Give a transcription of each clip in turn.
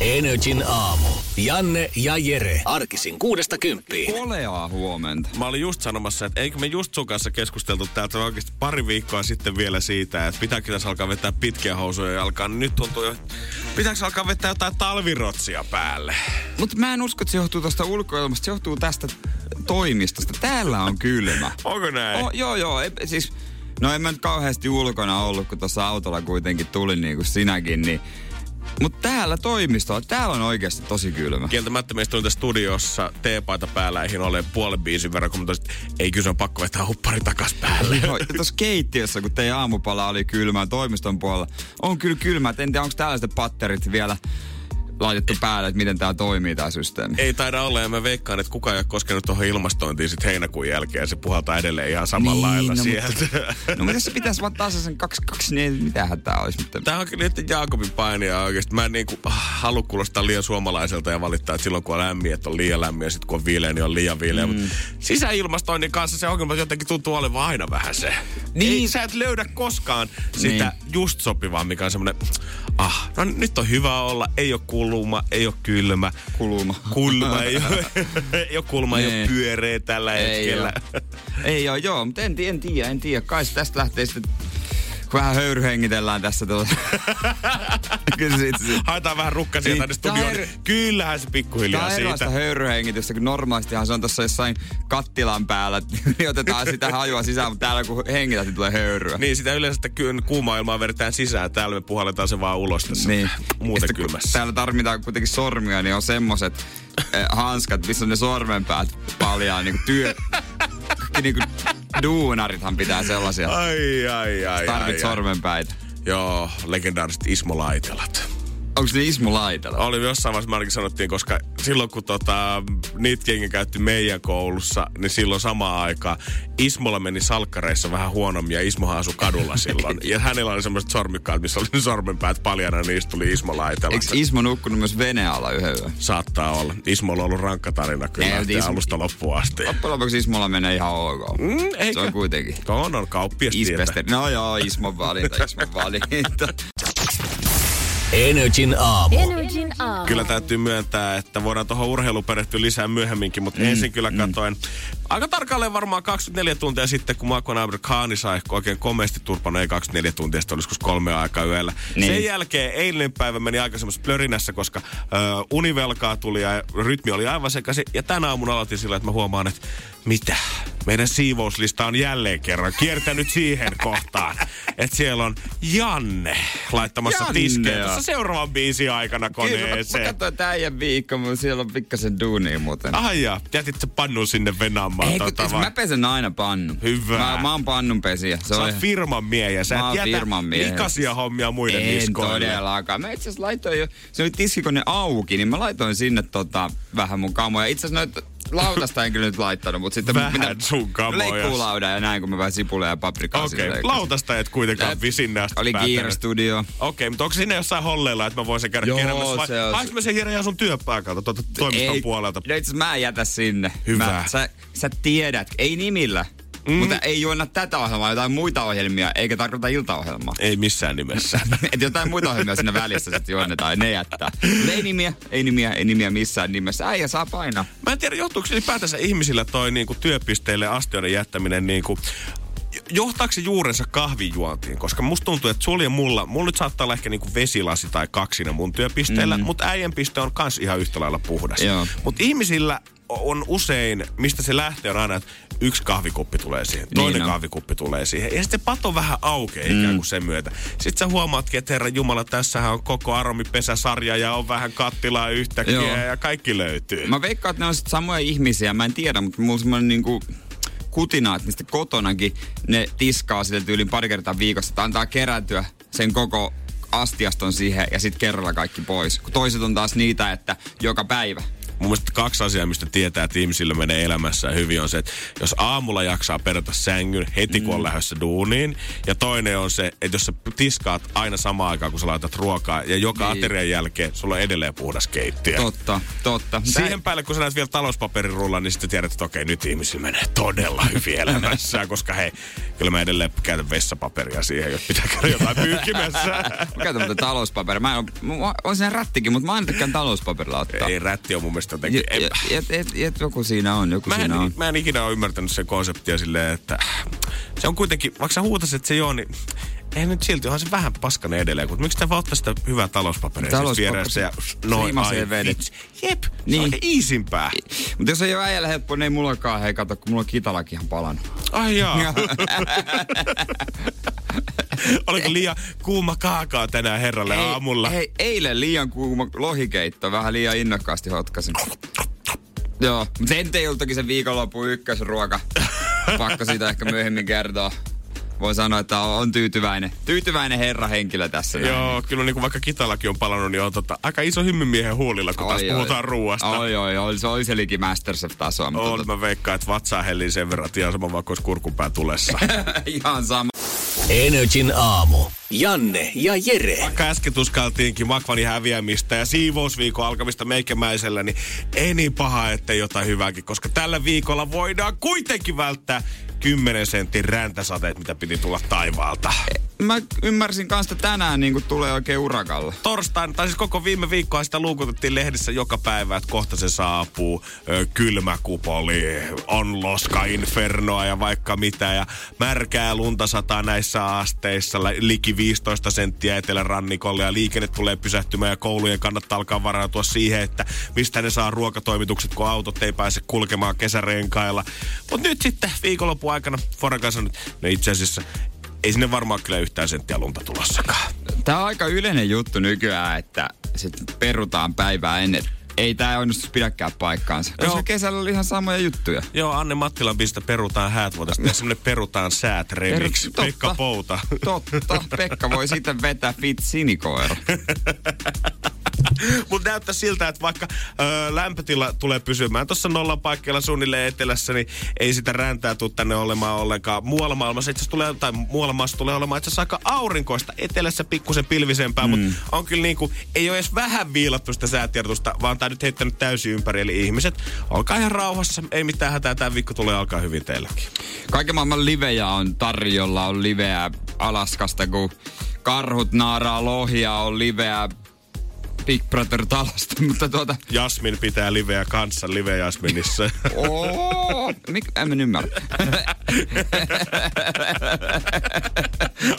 Energin aamu. Janne ja Jere. Arkisin kuudesta kymppiin. Oleaa huomenta. Mä olin just sanomassa, että eikö me just sun kanssa keskusteltu täältä oikeasti pari viikkoa sitten vielä siitä, että pitääkö tässä alkaa vetää pitkiä housuja jalkaan. Niin nyt tuntuu jo, pitääkö alkaa vetää jotain talvirotsia päälle. Mutta mä en usko, että se johtuu tuosta ulkoilmasta. Se johtuu tästä toimistosta. Täällä on kylmä. Onko näin? Oh, joo, joo. Ei, siis, no en mä nyt kauheasti ulkona ollut, kun tuossa autolla kuitenkin tuli niin kuin sinäkin, niin mutta täällä toimistolla, täällä on oikeasti tosi kylmä. Kieltämättä meistä tuli studiossa teepaita päällä, eihin ole puolen biisin verran, kun tosit, ei kyllä se on pakko vetää huppari takas päälle. Joo, tuossa keittiössä, kun teidän aamupala oli kylmä toimiston puolella, on kyllä kylmä. En tiedä, onko tällaiset patterit vielä laitettu päälle, että miten tämä toimii tämä systeemi. Ei taida olla, ja mä veikkaan, että kukaan ei ole koskenut tuohon ilmastointiin sitten heinäkuun jälkeen, ja se puhaltaa edelleen ihan samalla niin, lailla no, sieltä. Mutta, no mutta se pitäisi vaan taas sen kaksi, kaksi niin mitähän tämä olisi. Mutta... Tämä on kyllä nyt Jaakobin painia oikeasti. Mä en niin kuin, ah, halua kuulostaa liian suomalaiselta ja valittaa, että silloin kun on lämmin, että on liian lämmin, ja sitten kun on viileä, niin on liian viileä. Mm. Mutta sisäilmastoinnin kanssa se ongelma jotenkin tuntuu olevan aina vähän se. Niin. Ei, sä et löydä koskaan sitä niin. just sopivaa, mikä on semmoinen, ah, no nyt on hyvä olla, ei ole kuluma, ei ole kylmä. Kuluma. Kulma, ei ole, ei ole kulma, ei ole pyöreä tällä ei hetkellä. Ole. Ei ole, joo, mutta en, en tiedä, en tiedä. Kai tästä lähtee sitten vähän höyryhengitellään tässä tuolla. Haetaan vähän rukkasia niin, tänne studioon. Her... Kyllähän se pikkuhiljaa siitä. Tämä höyryhengitystä, kun normaalistihan se on tuossa jossain kattilan päällä, niin otetaan sitä hajua sisään, mutta täällä kun hengität, niin tulee höyryä. Niin, sitä yleensä kuuma ilmaa vedetään sisään, täällä me puhalletaan se vaan ulos tässä niin. muuten kylmässä. Täällä tarvitaan kuitenkin sormia, niin on semmoset eh, hanskat, missä on ne sormenpäät paljaa, niin kuin työ, kaikki niinku duunarithan pitää sellaisia. Ai, ai, ai. Tarvit sormenpäitä. Joo, legendaariset Ismo Laitelat. Onko ne Ismo Laitela? Oli jossain vaiheessa ainakin sanottiin, koska silloin kun tota, niitä jengi käytti meidän koulussa, niin silloin samaan aikaan Ismolla meni salkkareissa vähän huonommin ja Ismohan asui kadulla silloin. ja hänellä oli semmoiset sormikkaat, missä oli sormenpäät paljana, niin niistä tuli Ismo Laitela. Eikö Ismo nukkunut myös venealla yhden yön? Saattaa olla. Ismolla on ollut rankka tarina kyllä Ei, Ismo... alusta loppuun asti. Loppujen lopuksi Ismolla menee ihan ok. Mm, Se on kuitenkin. On, on kauppias No joo, Ismon valinta, Ismon valinta. Energin aamu. Energin aamu. Kyllä täytyy myöntää, että voidaan tuohon urheiluun perehtyä lisää myöhemminkin, mutta mm, ensin kyllä mm. katoin aika tarkalleen varmaan 24 tuntia sitten, kun Makon Abdul Khani sai oikein komeasti turpana, ei 24 tuntia, sitten olisiko kolme aikaa yöllä. Niin. Sen jälkeen eilinen päivä meni aika semmoisessa plörinässä, koska ö, univelkaa tuli ja rytmi oli aivan sekaisin. Ja tänä aamuna aloitin sillä, että mä huomaan, että mitä? Meidän siivouslista on jälleen kerran kiertänyt siihen kohtaan, että siellä on Janne laittamassa tiskejä tuossa seuraavan biisin aikana koneeseen. Kyllä, mä, mä katsoin tämän viikko, mutta siellä on pikkasen duunia muuten. Ai ja, jätit sä pannun sinne venaamaan? Ei, tota, mä pesen aina pannu. Hyvä. Mä, mä oon pannunpesiä. Se sä oot firman miehiä. Sä et jätä likaisia hommia muiden en niskoille. En todellakaan. Mä itse asiassa laitoin jo, se oli tiskikone auki, niin mä laitoin sinne tota, vähän mun kamoja. Itse asiassa noita lautasta en kyllä nyt laittanut, mutta sitten... Vähän mitä, sun kamoja. Leikkuulauda ja näin, kun mä vähän sipulia ja paprikaa Okei, okay, lautasta et kuitenkaan visinne asti Oli kiire studio. Okei, okay, mutta onko sinne jossain holleilla, että mä voisin käydä Joo, se on. Mä sen Jere sun työpaikalta tuota toimiston ei, puolelta? No itse mä en jätä sinne. Hyvä. Mä, sä, sä tiedät, ei nimillä, Mm. Mutta ei juona tätä ohjelmaa, jotain muita ohjelmia, eikä tarkoita iltaohjelmaa. Ei missään nimessä. Et jotain muita ohjelmia sinne välissä sitten juonnetaan, ne jättää. ei nimiä, ei nimiä, ei nimiä missään nimessä. Äijä saa painaa. Mä en tiedä, johtuuko ylipäätänsä ihmisillä toi niinku työpisteille astioiden jättäminen niinku johtaako se juurensa kahvijuontiin? Koska musta tuntuu, että sulla ja mulla, mulla nyt saattaa olla ehkä niinku vesilasi tai kaksina mun työpisteellä, mm. mutta äijän piste on kans ihan yhtä lailla puhdas. Mutta ihmisillä on usein, mistä se lähtee, on aina, että yksi kahvikuppi tulee siihen, toinen niin kahvikuppi tulee siihen. Ja sitten pato vähän aukeaa mm. ikään kuin sen myötä. Sitten sä huomaatkin, että herra Jumala, tässähän on koko aromipesäsarja ja on vähän kattilaa yhtäkkiä Joo. ja kaikki löytyy. Mä veikkaan, että ne on sitten samoja ihmisiä, mä en tiedä, mutta mulla on semmoinen niinku kutina, että mistä kotonakin ne tiskaa sille tyylin pari kertaa viikossa, että antaa kerätyä sen koko astiaston siihen ja sitten kerralla kaikki pois. Kun toiset on taas niitä, että joka päivä mun mielestä kaksi asiaa, mistä tietää, että ihmisillä menee elämässään hyvin, on se, että jos aamulla jaksaa perata sängyn heti, kun on mm. lähdössä duuniin. Ja toinen on se, että jos sä tiskaat aina samaan aikaan, kun sä laitat ruokaa, ja joka niin. aterian jälkeen sulla on edelleen puhdas keittiö. Totta, totta. Siihen päälle, kun sä näet vielä talouspaperirulla, niin sitten tiedät, että okei, nyt ihmisillä menee todella hyvin elämässään, koska hei, kyllä mä edelleen käytän vessapaperia siihen, jos pitää käydä jotain pyyhkimässä. mä käytän talouspaperia. Mä on, on siinä rättikin, mutta mä tykkään talouspaperilla ottaa. Ei, rätti on mun mielestä ja, ja, joku siinä on, joku mä siinä en, on. Mä en ikinä ole ymmärtänyt sen konseptia silleen, että se on kuitenkin, vaikka sä huutasit, että se joo, niin ei nyt silti, onhan se vähän paskane edelleen, mutta miksi te vaan ottaa sitä hyvää talouspaperia Talouspaperi. ja noin, ai vedet. Jep, niin. se on iisimpää. Mutta jos ei ole äijällä helppo, niin ei mullakaan, hei kato, kun mulla on kitalakin ihan palannut. Ai jaa. Oliko liian kuuma kaakaa tänään herralle ei, aamulla? Hei, eilen liian kuuma lohikeitto, vähän liian innokkaasti hotkasin. Joo, mutta sen ei ollut toki se viikonloppu ykkösruoka. Pakko siitä ehkä myöhemmin kertoa voi sanoa, että on tyytyväinen, tyytyväinen herra henkilö tässä. Joo, näin. kyllä niin kuin vaikka kitalakin on palannut, niin on tota, aika iso hymmenmiehen huulilla, kun oi, taas oi. puhutaan ruuasta. Oi, oi, oi, se olisi liki Masterchef-tasoa. Mutta on, tota... mä veikkaan, että vatsaa hellii sen verran, että ihan sama vaikka olisi kurkunpää tulessa. ihan sama. Energin aamu. Janne ja Jere. Vaikka äsken tuskaltiinkin Makvanin häviämistä ja siivousviikon alkamista meikämäisellä, niin ei niin paha, että jotain hyvääkin, koska tällä viikolla voidaan kuitenkin välttää 10 sentin räntäsateet, mitä piti tulla taivaalta. Mä ymmärsin kanssa, että tänään niin tulee oikein urakalla. Torstain, tai siis koko viime viikkoa sitä luukutettiin lehdissä joka päivä, että kohta se saapuu. Ö, kylmäkupoli, on loska infernoa ja vaikka mitä. Ja märkää lunta sataa näissä asteissa, liki 15 senttiä etelärannikolle ja liikenne tulee pysähtymään ja koulujen kannattaa alkaa varautua siihen, että mistä ne saa ruokatoimitukset, kun autot ei pääse kulkemaan kesärenkailla. Mutta nyt sitten viikonloppu aikana Forakan sanoi, no itse asiassa ei sinne varmaan kyllä yhtään senttiä lunta tulossakaan. Tämä on aika yleinen juttu nykyään, että sitten perutaan päivää ennen ei tämä onnistu pidäkään paikkaansa. Koska Joo. kesällä oli ihan samoja juttuja. Joo, Anne Mattilan pistä perutaan häät voitaisiin tehdä semmoinen perutaan säät remix. Per, Pekka Pouta. Totta, Pekka voi sitten vetää fit sinikoero. Mutta näyttää siltä, että vaikka ö, lämpötila tulee pysymään tuossa nollan paikkeilla suunnilleen etelässä, niin ei sitä räntää tule tänne olemaan ollenkaan. Muualla maailmassa itse tulee, tai muualla maassa tulee olemaan itse aika aurinkoista. Etelässä pikkusen pilvisempää, mm. mutta on kyllä niin kuin, ei ole edes vähän viilattu sitä säätiedotusta, vaan tämä nyt heittänyt täysin ympäri. Eli ihmiset, olkaa ihan rauhassa, ei mitään hätää, tämä viikko tulee alkaa hyvin teilläkin. Kaiken maailman livejä on tarjolla, on liveä Alaskasta, kun karhut naaraa lohia, on liveä Big Brother-talosta, mutta tuota... Jasmin pitää liveä kanssa live Jasminissa. Oo, mik, en ymmärrä.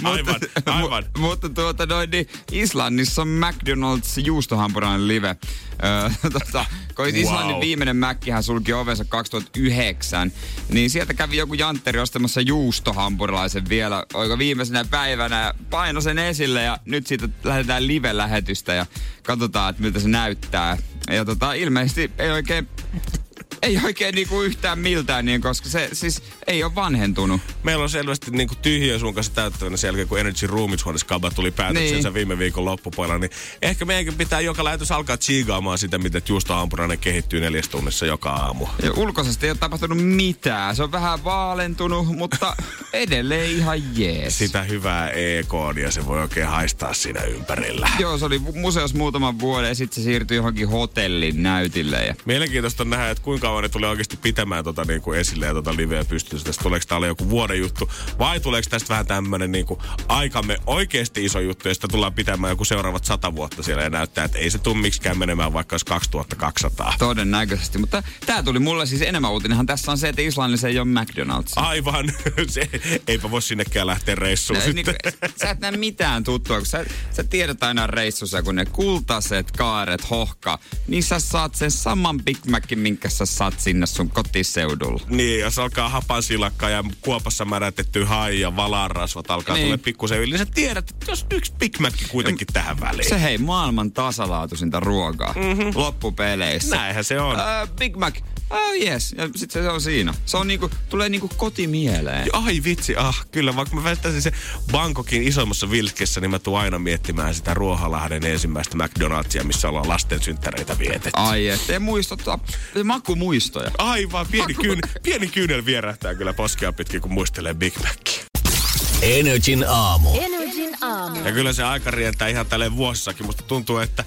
aivan, aivan. Mu, mutta tuota noin, niin Islannissa on McDonald's juustohampurilainen live. Öö, tota, kun wow. Islannin viimeinen mäkkihän sulki ovensa 2009, niin sieltä kävi joku jantteri ostamassa juustohampurilaisen vielä, oiko viimeisenä päivänä, paino sen esille ja nyt siitä lähdetään live-lähetystä ja katsotaan, että miltä se näyttää. Ja tota, ilmeisesti ei oikein ei oikein niinku yhtään miltään, niin, koska se siis ei ole vanhentunut. Meillä on selvästi niinku tyhjiö sun kanssa täyttävänä sen jälkeen, kun Energy Roomishuoneskaba tuli päätöksensä niin. viime viikon loppupuolella. Niin ehkä meidänkin pitää joka lähetys alkaa chiigaamaan sitä, miten juustohampurainen kehittyy neljäs tunnissa joka aamu. Ja ulkoisesti ei ole tapahtunut mitään. Se on vähän vaalentunut, mutta edelleen ihan jees. Sitä hyvää e-koodia se voi oikein haistaa siinä ympärillä. Joo, se oli museossa muutaman vuoden ja sitten se siirtyi johonkin hotellin näytille. Ja... Mielenkiintoista nähdä, että kuinka kauan ne tulee oikeasti pitämään tota niin kuin esille ja tota liveä pystyssä. Tästä tuleeko täällä joku vuoden juttu vai tuleeko tästä vähän tämmöinen niin kuin aikamme oikeasti iso juttu ja sitä tullaan pitämään joku seuraavat sata vuotta siellä ja näyttää, että ei se tule miksikään menemään vaikka olisi 2200. Todennäköisesti, mutta tämä tuli mulle siis enemmän uutinenhan tässä on se, että Islannissa ei ole McDonald's. Aivan, se, eipä voi sinnekään lähteä reissuun no, sitten. Niin kuin, sä et näe mitään tuttua, kun sä, sä tiedät aina reissussa, kun ne kultaset, kaaret, hohka, niin sä saat sen saman Big Macin, minkä sä saat sinne sun kotiseudulla. Niin, jos alkaa hapansilakka ja kuopassa märätetty hai ja valarasvat alkaa niin. tulla pikkusen yli, niin sä tiedät, että jos yksi Big Mac kuitenkin ja, tähän väliin. Se hei, maailman tasalaatuisinta ruokaa mm-hmm. loppupeleissä. Näinhän se on. Uh, Big Mac, Oh yes, ja sit se on siinä. Se on niinku, tulee niinku kotimieleen. Ai vitsi, ah, kyllä, vaikka mä väittäisin se Bangkokin isommassa vilskessä, niin mä tuun aina miettimään sitä Ruoholahden ensimmäistä McDonald'sia, missä ollaan lasten synttäreitä vietetty. Ai ettei muistuttaa, makumuistoja. Aivan, pieni, kyyn, pieni kyynel vierähtää kyllä poskea pitkin, kun muistelee Big Macia. Energin aamu. Energin aamu. Ja kyllä se aika rientää ihan tälleen vuosissakin. Musta tuntuu, että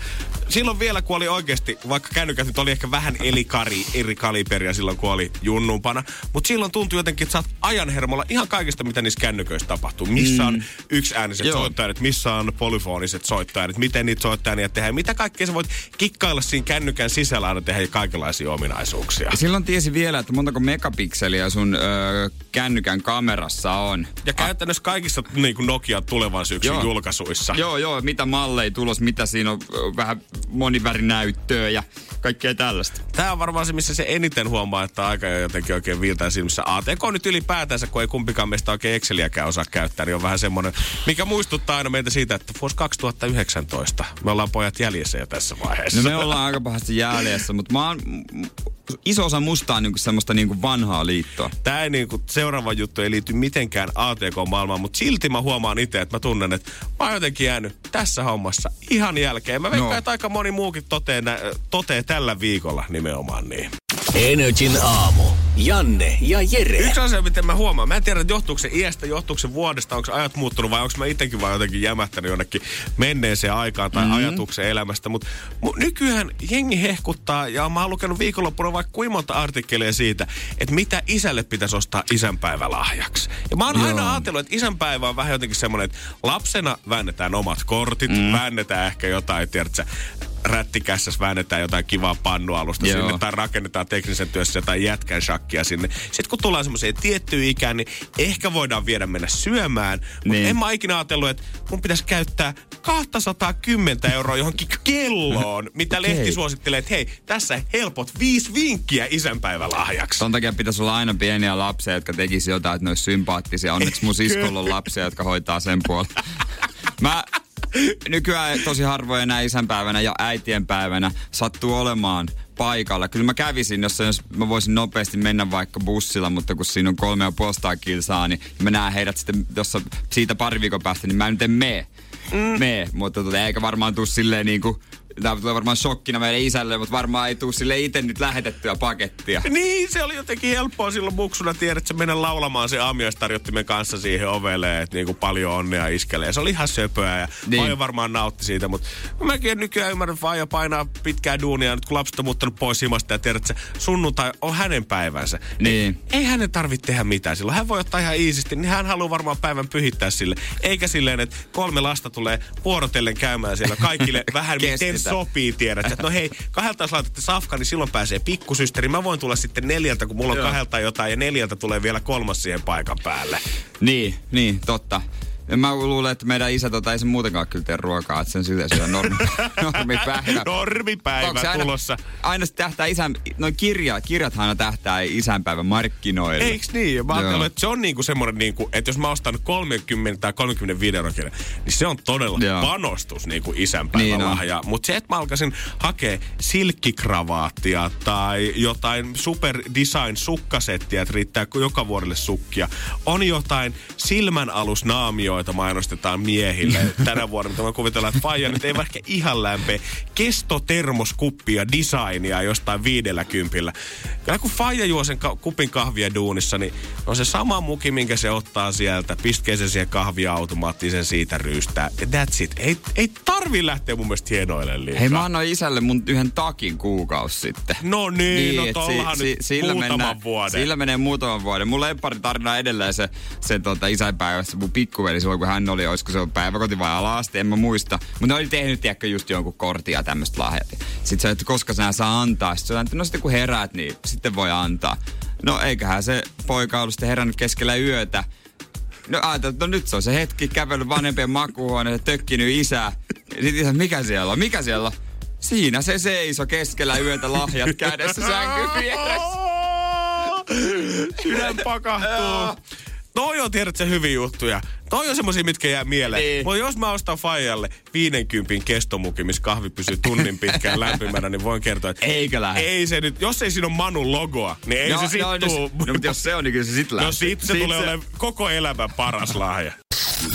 silloin vielä, kun oli oikeasti, vaikka kännykät nyt oli ehkä vähän eri, kari, eri kaliberia silloin, kun oli junnumpana. Mutta silloin tuntui jotenkin, että sä oot ajan hermolla ihan kaikesta, mitä niissä kännyköissä tapahtuu. Missä on mm. yksi ääniset Joo. soittajat, missä on polyfoniset soittajat, miten niitä soittajia tehdään. Mitä kaikkea sä voit kikkailla siinä kännykän sisällä aina tehdä kaikenlaisia ominaisuuksia. Ja silloin tiesi vielä, että montako megapikseliä sun öö, kännykän kamerassa on. Ja käytännössä kaikissa niin kuin Nokia tulevan syksyn joo. julkaisuissa. Joo, joo, mitä malleja tulos, mitä siinä on vähän monivärinäyttöä ja kaikkea tällaista. Tämä on varmaan se, missä se eniten huomaa, että aika jotenkin oikein viiltää silmissä. ATK nyt ylipäätänsä, kun ei kumpikaan meistä oikein Exceliäkään osaa käyttää, niin on vähän semmoinen, mikä muistuttaa aina meitä siitä, että vuosi 2019. Me ollaan pojat jäljessä jo tässä vaiheessa. No me ollaan aika pahasti jäljessä, mutta mä oon, iso osa musta on niinku semmoista niinku vanhaa liittoa. Tämä ei niinku, seuraava juttu ei liity mitenkään ATK-maailmaan, mutta silti mä huomaan itse, että mä tunnen, että mä oon jotenkin jäänyt tässä hommassa ihan jälkeen. Mä veikkaan, no. että aika moni muukin totee, totee tällä viikolla nimenomaan niin. Energin aamu. Janne ja Jere. Yksi asia, miten mä huomaan. Mä en tiedä, että johtuuko se iästä, johtuuko se vuodesta, onko ajat muuttunut vai onko mä itsekin vaan jotenkin jämähtänyt jonnekin menneeseen aikaan tai mm-hmm. ajatuksen elämästä. Mutta mut nykyään jengi hehkuttaa ja mä oon lukenut viikonloppuna vaikka kuinka monta artikkeleja siitä, että mitä isälle pitäisi ostaa isänpäivälahjaksi. Ja mä oon Joo. aina ajatellut, että isänpäivä on vähän jotenkin semmoinen, että lapsena väännetään omat kortit, mm. väännetään ehkä jotain, tiedätkö, rättikässäs väännetään jotain kivaa pannualusta Joo. sinne tai rakennetaan teknisen työssä jotain jätkän shakkia sinne. Sitten kun tullaan semmoiseen tiettyyn ikään, niin ehkä voidaan viedä mennä syömään. Mutta niin. en mä ikinä ajatellut, että mun pitäisi käyttää 210 euroa johonkin kelloon, mitä okay. lehti suosittelee, että hei, tässä helpot viisi vinkkiä isänpäivälahjaksi. Ton takia pitäisi olla aina pieniä lapsia, jotka tekisi jotain, että ne olisi sympaattisia. Onneksi mun siskolla on lapsia, jotka hoitaa sen puolta. Mä nykyään tosi harvoin enää isänpäivänä ja äitienpäivänä sattuu olemaan paikalla. Kyllä mä kävisin, jos, jos mä voisin nopeasti mennä vaikka bussilla, mutta kun siinä on kolme ja puolesta kilsaa, niin mä näen heidät sitten jossa siitä pari viikon päästä, niin mä en nyt mene. Mm. Mee, mutta tota, eikä varmaan tuu silleen niinku Tämä tulee varmaan shokkina meidän isälle, mutta varmaan ei tule sille itse nyt lähetettyä pakettia. Niin, se oli jotenkin helppoa silloin muksuna tiedä, että se mennä laulamaan se aamiaistarjottimen kanssa siihen ovelle, että niinku paljon onnea iskelee. Se oli ihan söpöä ja niin. paljon varmaan nautti siitä, mutta mäkin nykyään ymmärrän, että Faija painaa pitkää duunia nyt kun lapset on muuttanut pois himasta ja tiedät, että se sunnuntai on hänen päivänsä. Niin. Ei, ei hänen tarvitse tehdä mitään silloin. Hän voi ottaa ihan iisisti, niin hän haluaa varmaan päivän pyhittää sille. Eikä silleen, että kolme lasta tulee vuorotellen käymään siellä kaikille vähän miten sopii, tiedät. Että no hei, kahdelta jos laitatte safka, niin silloin pääsee pikkusysteri. Mä voin tulla sitten neljältä, kun mulla on kahdelta jotain, ja neljältä tulee vielä kolmas siihen paikan päälle. Niin, niin, totta. Mä luulen, että meidän isä tota, ei se muutenkaan kyllä tee ruokaa, että sen sille syö normi, normipäivä. normipäivä aina, tulossa. Aina se tähtää isän, noin kirja, kirjathan aina tähtää isänpäivän markkinoille. Eiks niin? Mä ajattelen, että se on niinku semmoinen, niinku, että jos mä ostan 30 tai 35 euroa kirja, niin se on todella Joo. panostus niinku isänpäivän niin lahja. Mutta se, että mä alkaisin hakea silkkikravaattia tai jotain super design sukkasettia, että riittää joka vuodelle sukkia, on jotain silmänalusnaamioita, joita mainostetaan miehille tänä vuonna, mitä mä kuvitellaan, että Faija nyt ei vaikka ihan lämpeä kestotermoskuppia designia jostain viidellä kympillä. Kyllä kun Faija juo sen ka- kupin kahvia duunissa, niin on se sama muki, minkä se ottaa sieltä, piskee sen siihen kahviautomaattiin, sen siitä ryystää. That's it. Ei, ei tarvi lähteä mun mielestä hienoille liikaa. Hei, mä annoin isälle mun yhden takin kuukausi sitten. No niin, niin no tollahan si, si, sillä muutaman mennään, vuoden. Sillä menee muutaman vuoden. Mun lempari tarina edelleen se, se tota, isänpäivässä mun pikkuveli silloin, kun hän oli, olisiko se ollut päiväkoti vai alaasti, en mä muista. Mutta ne oli tehnyt, tiedäkö, just jonkun kortin ja tämmöistä lahjat. Sitten se, että koska sä saa antaa. Sitten se että no sitten kun heräät, niin sitten voi antaa. No eiköhän se poika ollut sitten herännyt keskellä yötä. No ajattelin, no nyt se on se hetki kävellyt vanhempien makuuhuoneen, tökkinyt isää. Sitten isä, mikä siellä on, mikä siellä on? Siinä se seiso keskellä yötä lahjat kädessä sängyn vieressä. Sydän pakahtuu. Toi on tiedät se hyviä juttuja Toi on semmosia, mitkä jää mieleen. Niin. Mutta jos mä ostan Fajalle 50 kestomuki, missä kahvi pysyy tunnin pitkään lämpimänä, niin voin kertoa, että Eikö lähde? ei se nyt, jos ei siinä ole Manun logoa, niin ei se sit no, tuu. no, no, mutta jos se on, niin kyllä se sit lähtee. No sit se tulee olemaan koko elämän paras lahja.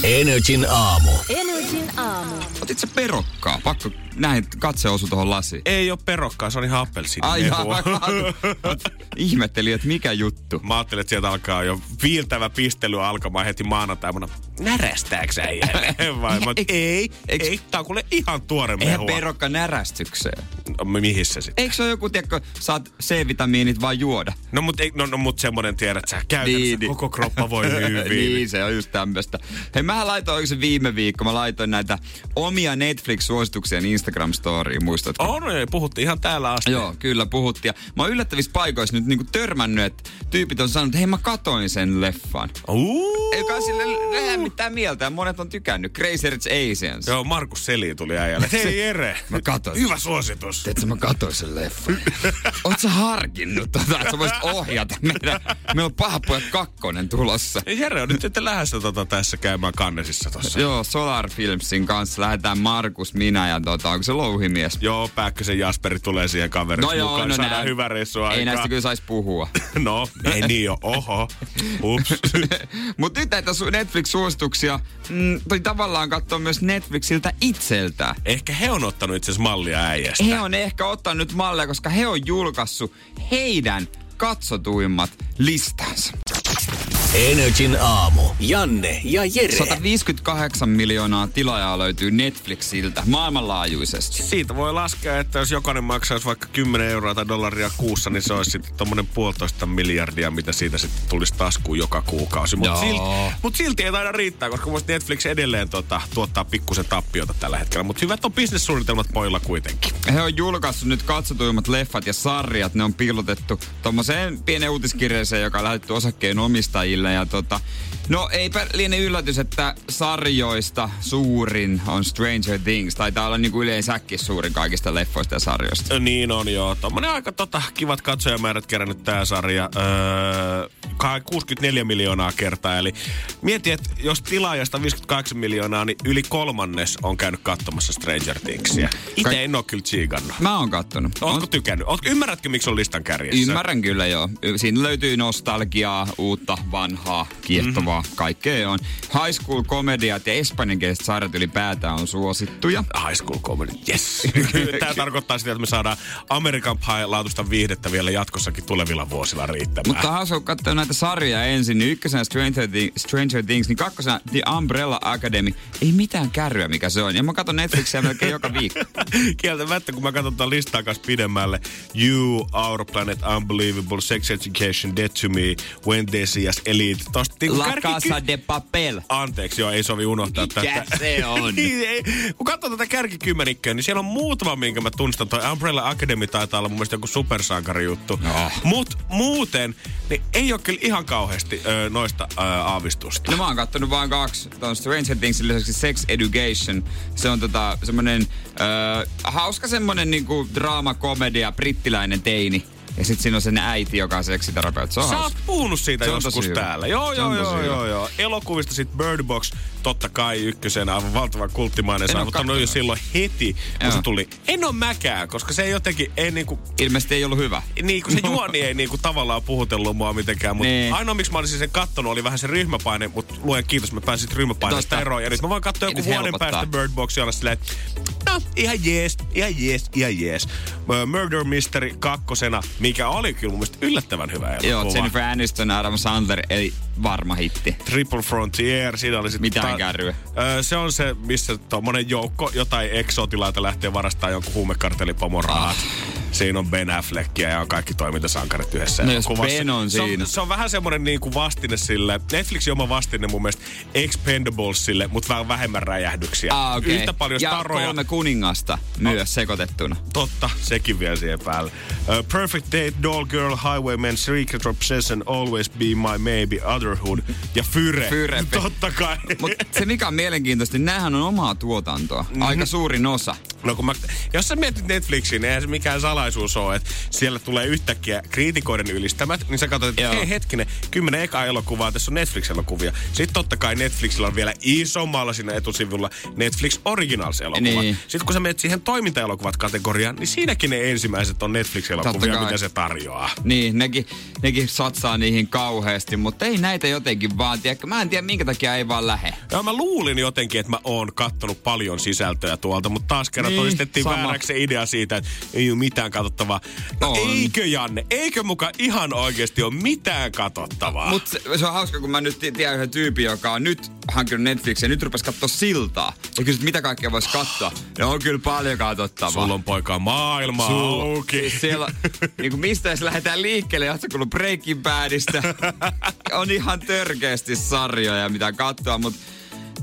Energin aamu. Energin aamu. Otit sä perokkaa? Pakko näin katse osu tuohon lasiin. Ei ole perokkaa, se on ihan appelsiini. Ai jaa, ihmettelin, että mikä juttu. Mä ajattelin, että sieltä alkaa jo viiltävä pistely alkamaan heti maanantaina. Närästääks äijä? Vai mä, ei, eiks- ei, tää on kuule ihan tuore Eihän mehua. perokka närästykseen. No, mihin se sitten? Eikö se ole joku, tiedätkö, saat C-vitamiinit vaan juoda? No mut, ei, no, no, mut semmonen tiedät sä, käytännössä Niin, niin. koko kroppa voi hyvin. niin, se on just tämmöistä. Hei, mä laitoin se viime viikko, mä laitoin näitä omia Netflix-suosituksia Instagram-storiin, muistatko? On, no, puhuttiin ihan täällä asti. Joo, kyllä puhuttiin. Ja mä oon yllättävissä paikoissa nyt niinku törmännyt, että tyypit on sanonut, että hei mä katoin sen leffan. Uh. Ei kai sille lähde mitään mieltä ja monet on tykännyt. Crazy Rich Asians. Joo, Markus Seli tuli äijälle. Hei Jere. Mä katoin. Hyvä suositus. Tiedätkö, mä katoin sen leffan. Oot sä harkinnut tota, että sä voisit ohjata meidän... Meillä on paha pojat kakkonen tulossa. Ei, Jere on nyt sitten lähdössä tota, tässä käymään kannesissa tossa. Joo, Solar Filmsin kanssa lähdetään Markus, minä ja tota, onko se louhimies? Joo, Pääkkösen Jasperi tulee siihen kaveriksi No joo, mukaan. no Saadaan nää- hyvä reissu Ei näistä kyllä saisi puhua. No, ei niin jo. Oho. Ups. Mutta nyt näitä su- Netflix-suosituksia mm, toi tavallaan katsoa myös Netflixiltä itseltään. Ehkä he on ottanut itse asiassa mallia äijästä. He on ehkä ottanut nyt malleja, koska he on julkaissut heidän katsotuimmat listansa. Energin aamu. Janne ja Jere. 158 miljoonaa tilaajaa löytyy Netflixiltä maailmanlaajuisesti. Siitä voi laskea, että jos jokainen maksaisi vaikka 10 euroa tai dollaria kuussa, niin se olisi sitten tommonen puolitoista miljardia, mitä siitä sitten tulisi taskuun joka kuukausi. Mutta silti, mut silti ei taida riittää, koska musta Netflix edelleen tota, tuottaa pikkusen tappiota tällä hetkellä. Mutta hyvät on bisnessuunnitelmat pojilla kuitenkin. He on julkaissut nyt katsotuimmat leffat ja sarjat. Ne on piilotettu tommoseen pienen uutiskirjeeseen, joka on lähetetty osakkeen omistajille. Ja tota, no eipä liene yllätys, että sarjoista suurin on Stranger Things. Taitaa olla niinku yleensäkin suurin kaikista leffoista ja sarjoista. Niin on joo. Tommonen aika tota, kivat katsojamäärät kerännyt tää sarja. Öö, ka- 64 miljoonaa kertaa. Eli mieti, että jos tilaajasta 58 miljoonaa, niin yli kolmannes on käynyt katsomassa Stranger Thingsia. Itse Kai- en oo kyllä tsiigannut. Mä oon kattonut. Ootko On- tykännyt? Ootko, ymmärrätkö, miksi on listan kärjessä? Ymmärrän kyllä joo. Siinä löytyy nostalgiaa, uutta, vanhaa, kiehtovaa, mm-hmm. kaikkea on. High school komediat ja espanjankieliset sarjat ylipäätään on suosittuja. High School Comedy, yes. Tämä tarkoittaa sitä, että me saadaan American Pie-laatusta viihdettä vielä jatkossakin tulevilla vuosilla riittämään. Mutta hauska, kun katsoo näitä sarjoja ensin, niin ykkösenä Stranger, Thi- Stranger Things, niin kakkosena The Umbrella Academy. Ei mitään kärryä, mikä se on. Ja mä katson Netflixiä melkein joka viikko. Kieltämättä, kun mä katson tämän listaa kanssa pidemmälle. You, Our Planet, Unbelievable, Sex Education, Dead to Me, When They See Us, Elite. Tosta, niinku La kärki- Casa de Papel. Anteeksi, joo, ei sovi unohtaa Mikä tätä. se on? niin, ei. Kun katsoo tätä kärkikymmenikköä, niin siellä on muutama, minkä mä tunnistan. Toi Umbrella Academy taitaa olla mun mielestä joku supersankari juttu. Oh. Mut muuten, niin ei ole kyllä ihan kauheasti ö, noista ö, aavistusta. No mä oon kattonut vain kaksi. Tuon Stranger Thingsin lisäksi Sex Education. Se on tota semmonen öö, hauska semmonen niinku draama-komedia, brittiläinen teini. Ja sit siinä on sen äiti, joka on seksiterapeutti. Se on Sä oot hauska. puhunut siitä Se joskus täällä. Joo, joo, joo, joo, joo. Elokuvista sit Bird Box, totta kai ykkösenä, aivan valtavan kulttimainen. Saavuttanut jo silloin heti, kun se tuli. En oo mäkään, koska se ei jotenkin, ei niinku, Ilmeisesti ei ollut hyvä. niin kuin se juoni ei niinku tavallaan puhutellut mua mitenkään, mutta Niin. ainoa miksi mä olisin sen kattonut oli vähän se ryhmäpaine, mutta luen kiitos, mä pääsin ryhmäpaineesta eroon. Ja nyt mä voin katsoa Ja joku vuoden päästä Bird Boxia olla silleen, no ihan jees, ihan jees, ihan jees. Murder Mystery kakkosena, mikä oli kyllä mun mielestä yllättävän hyvä elokuva. Joo, Jennifer Aniston, Adam Sandler, eli varma hitti. Triple Frontier, siinä oli sit Mitään kärryä. Öö, se on se, missä tommonen joukko jotain eksotilaita lähtee varastamaan jonkun huumekartelipomon rahat. Siinä on Ben Affleckia ja on kaikki toimintasankarit yhdessä No jos elokuvassa. Ben on se siinä. on, se on vähän semmonen niinku vastine sille, Netflixin oma vastine mun mielestä Expendablesille, mutta vähän vähemmän räjähdyksiä. Ah, okay. Yhtä paljon ja staroja. kolme kuningasta myös sekoitettuna. Totta, sekin vielä siihen päälle. Uh, Perfect Date, Doll Girl, Highwayman, Secret Obsession, Always Be My Maybe, Otherhood ja Fyre. Fyre. Totta kai. Mutta se mikä on mielenkiintoista, niin näähän on omaa tuotantoa. Aika suurin osa. No kun mä, jos sä mietit Netflixiin, niin eihän se mikään salaisuus ole, että siellä tulee yhtäkkiä kriitikoiden ylistämät, niin sä katsot, että hei hetkinen, kymmenen eka elokuvaa, tässä on Netflix-elokuvia. Sitten totta kai Netflixillä on vielä isommalla siinä etusivulla Netflix Originals-elokuva. Niin. Sitten kun sä menet siihen toimintaelokuvat kategoriaan, niin siinäkin ne ensimmäiset on Netflix-elokuvia, mitä se tarjoaa. Niin, nekin, nekin satsaa niihin kauheasti, mutta ei näitä jotenkin vaan, tiedä, mä en tiedä minkä takia ei vaan lähe. Joo, mä luulin jotenkin, että mä oon kattonut paljon sisältöä tuolta, mutta taas kerran niin, todistettiin sama. vääräksi se idea siitä, että ei ole mitään katsottavaa. No on. eikö Janne, eikö muka ihan oikeasti ole mitään katsottavaa? Mutta se, se, on hauska, kun mä nyt tiedän yhden tyypin, joka on nyt hankkinut Netflix ja nyt rupesi katsoa siltaa. Ja kysyt, mitä kaikkea voisi katsoa. Ja on kyllä paljon katsottavaa. Sulla on poika maailma Sulla, auki. Siis siellä, niin kuin mistä jos lähdetään liikkeelle, ootko kuullut Breaking Badista? on ihan törkeästi sarjoja, mitä katsoa, mutta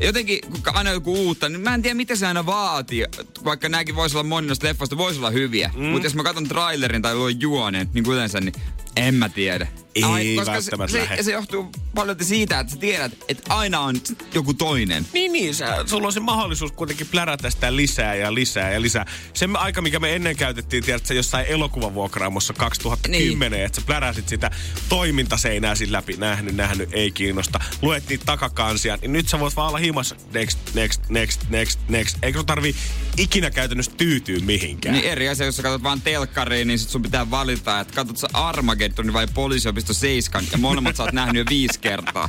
jotenkin, kun aina joku uutta, niin mä en tiedä, mitä se aina vaatii. Vaikka nämäkin voisi olla moni noista leffoista, voisi olla hyviä. Mm. Mutta jos mä katson trailerin tai luon juonen, niin kuin yleensä, niin en mä tiedä. Ei Ai, koska se, se, se, johtuu paljon siitä, että sä tiedät, että aina on joku toinen. Niin, niin. Sä, sulla on se mahdollisuus kuitenkin plärätä sitä lisää ja lisää ja lisää. Se aika, mikä me ennen käytettiin, tiedätkö, jossain elokuvavuokraamossa 2010, niin. että sä pläräsit sitä toimintaseinää sin läpi, nähnyt, nähnyt, ei kiinnosta. Luet niitä takakansia, niin nyt sä voit vaan olla himassa next, next, next, next, next. Eikö sun tarvii ikinä käytännössä tyytyä mihinkään? Niin eri asia, jos sä katsot vaan telkkariin, niin sit sun pitää valita, että katsot sä Armageddon vai poliisiopisto 7 ja molemmat sä oot nähnyt jo viisi kertaa.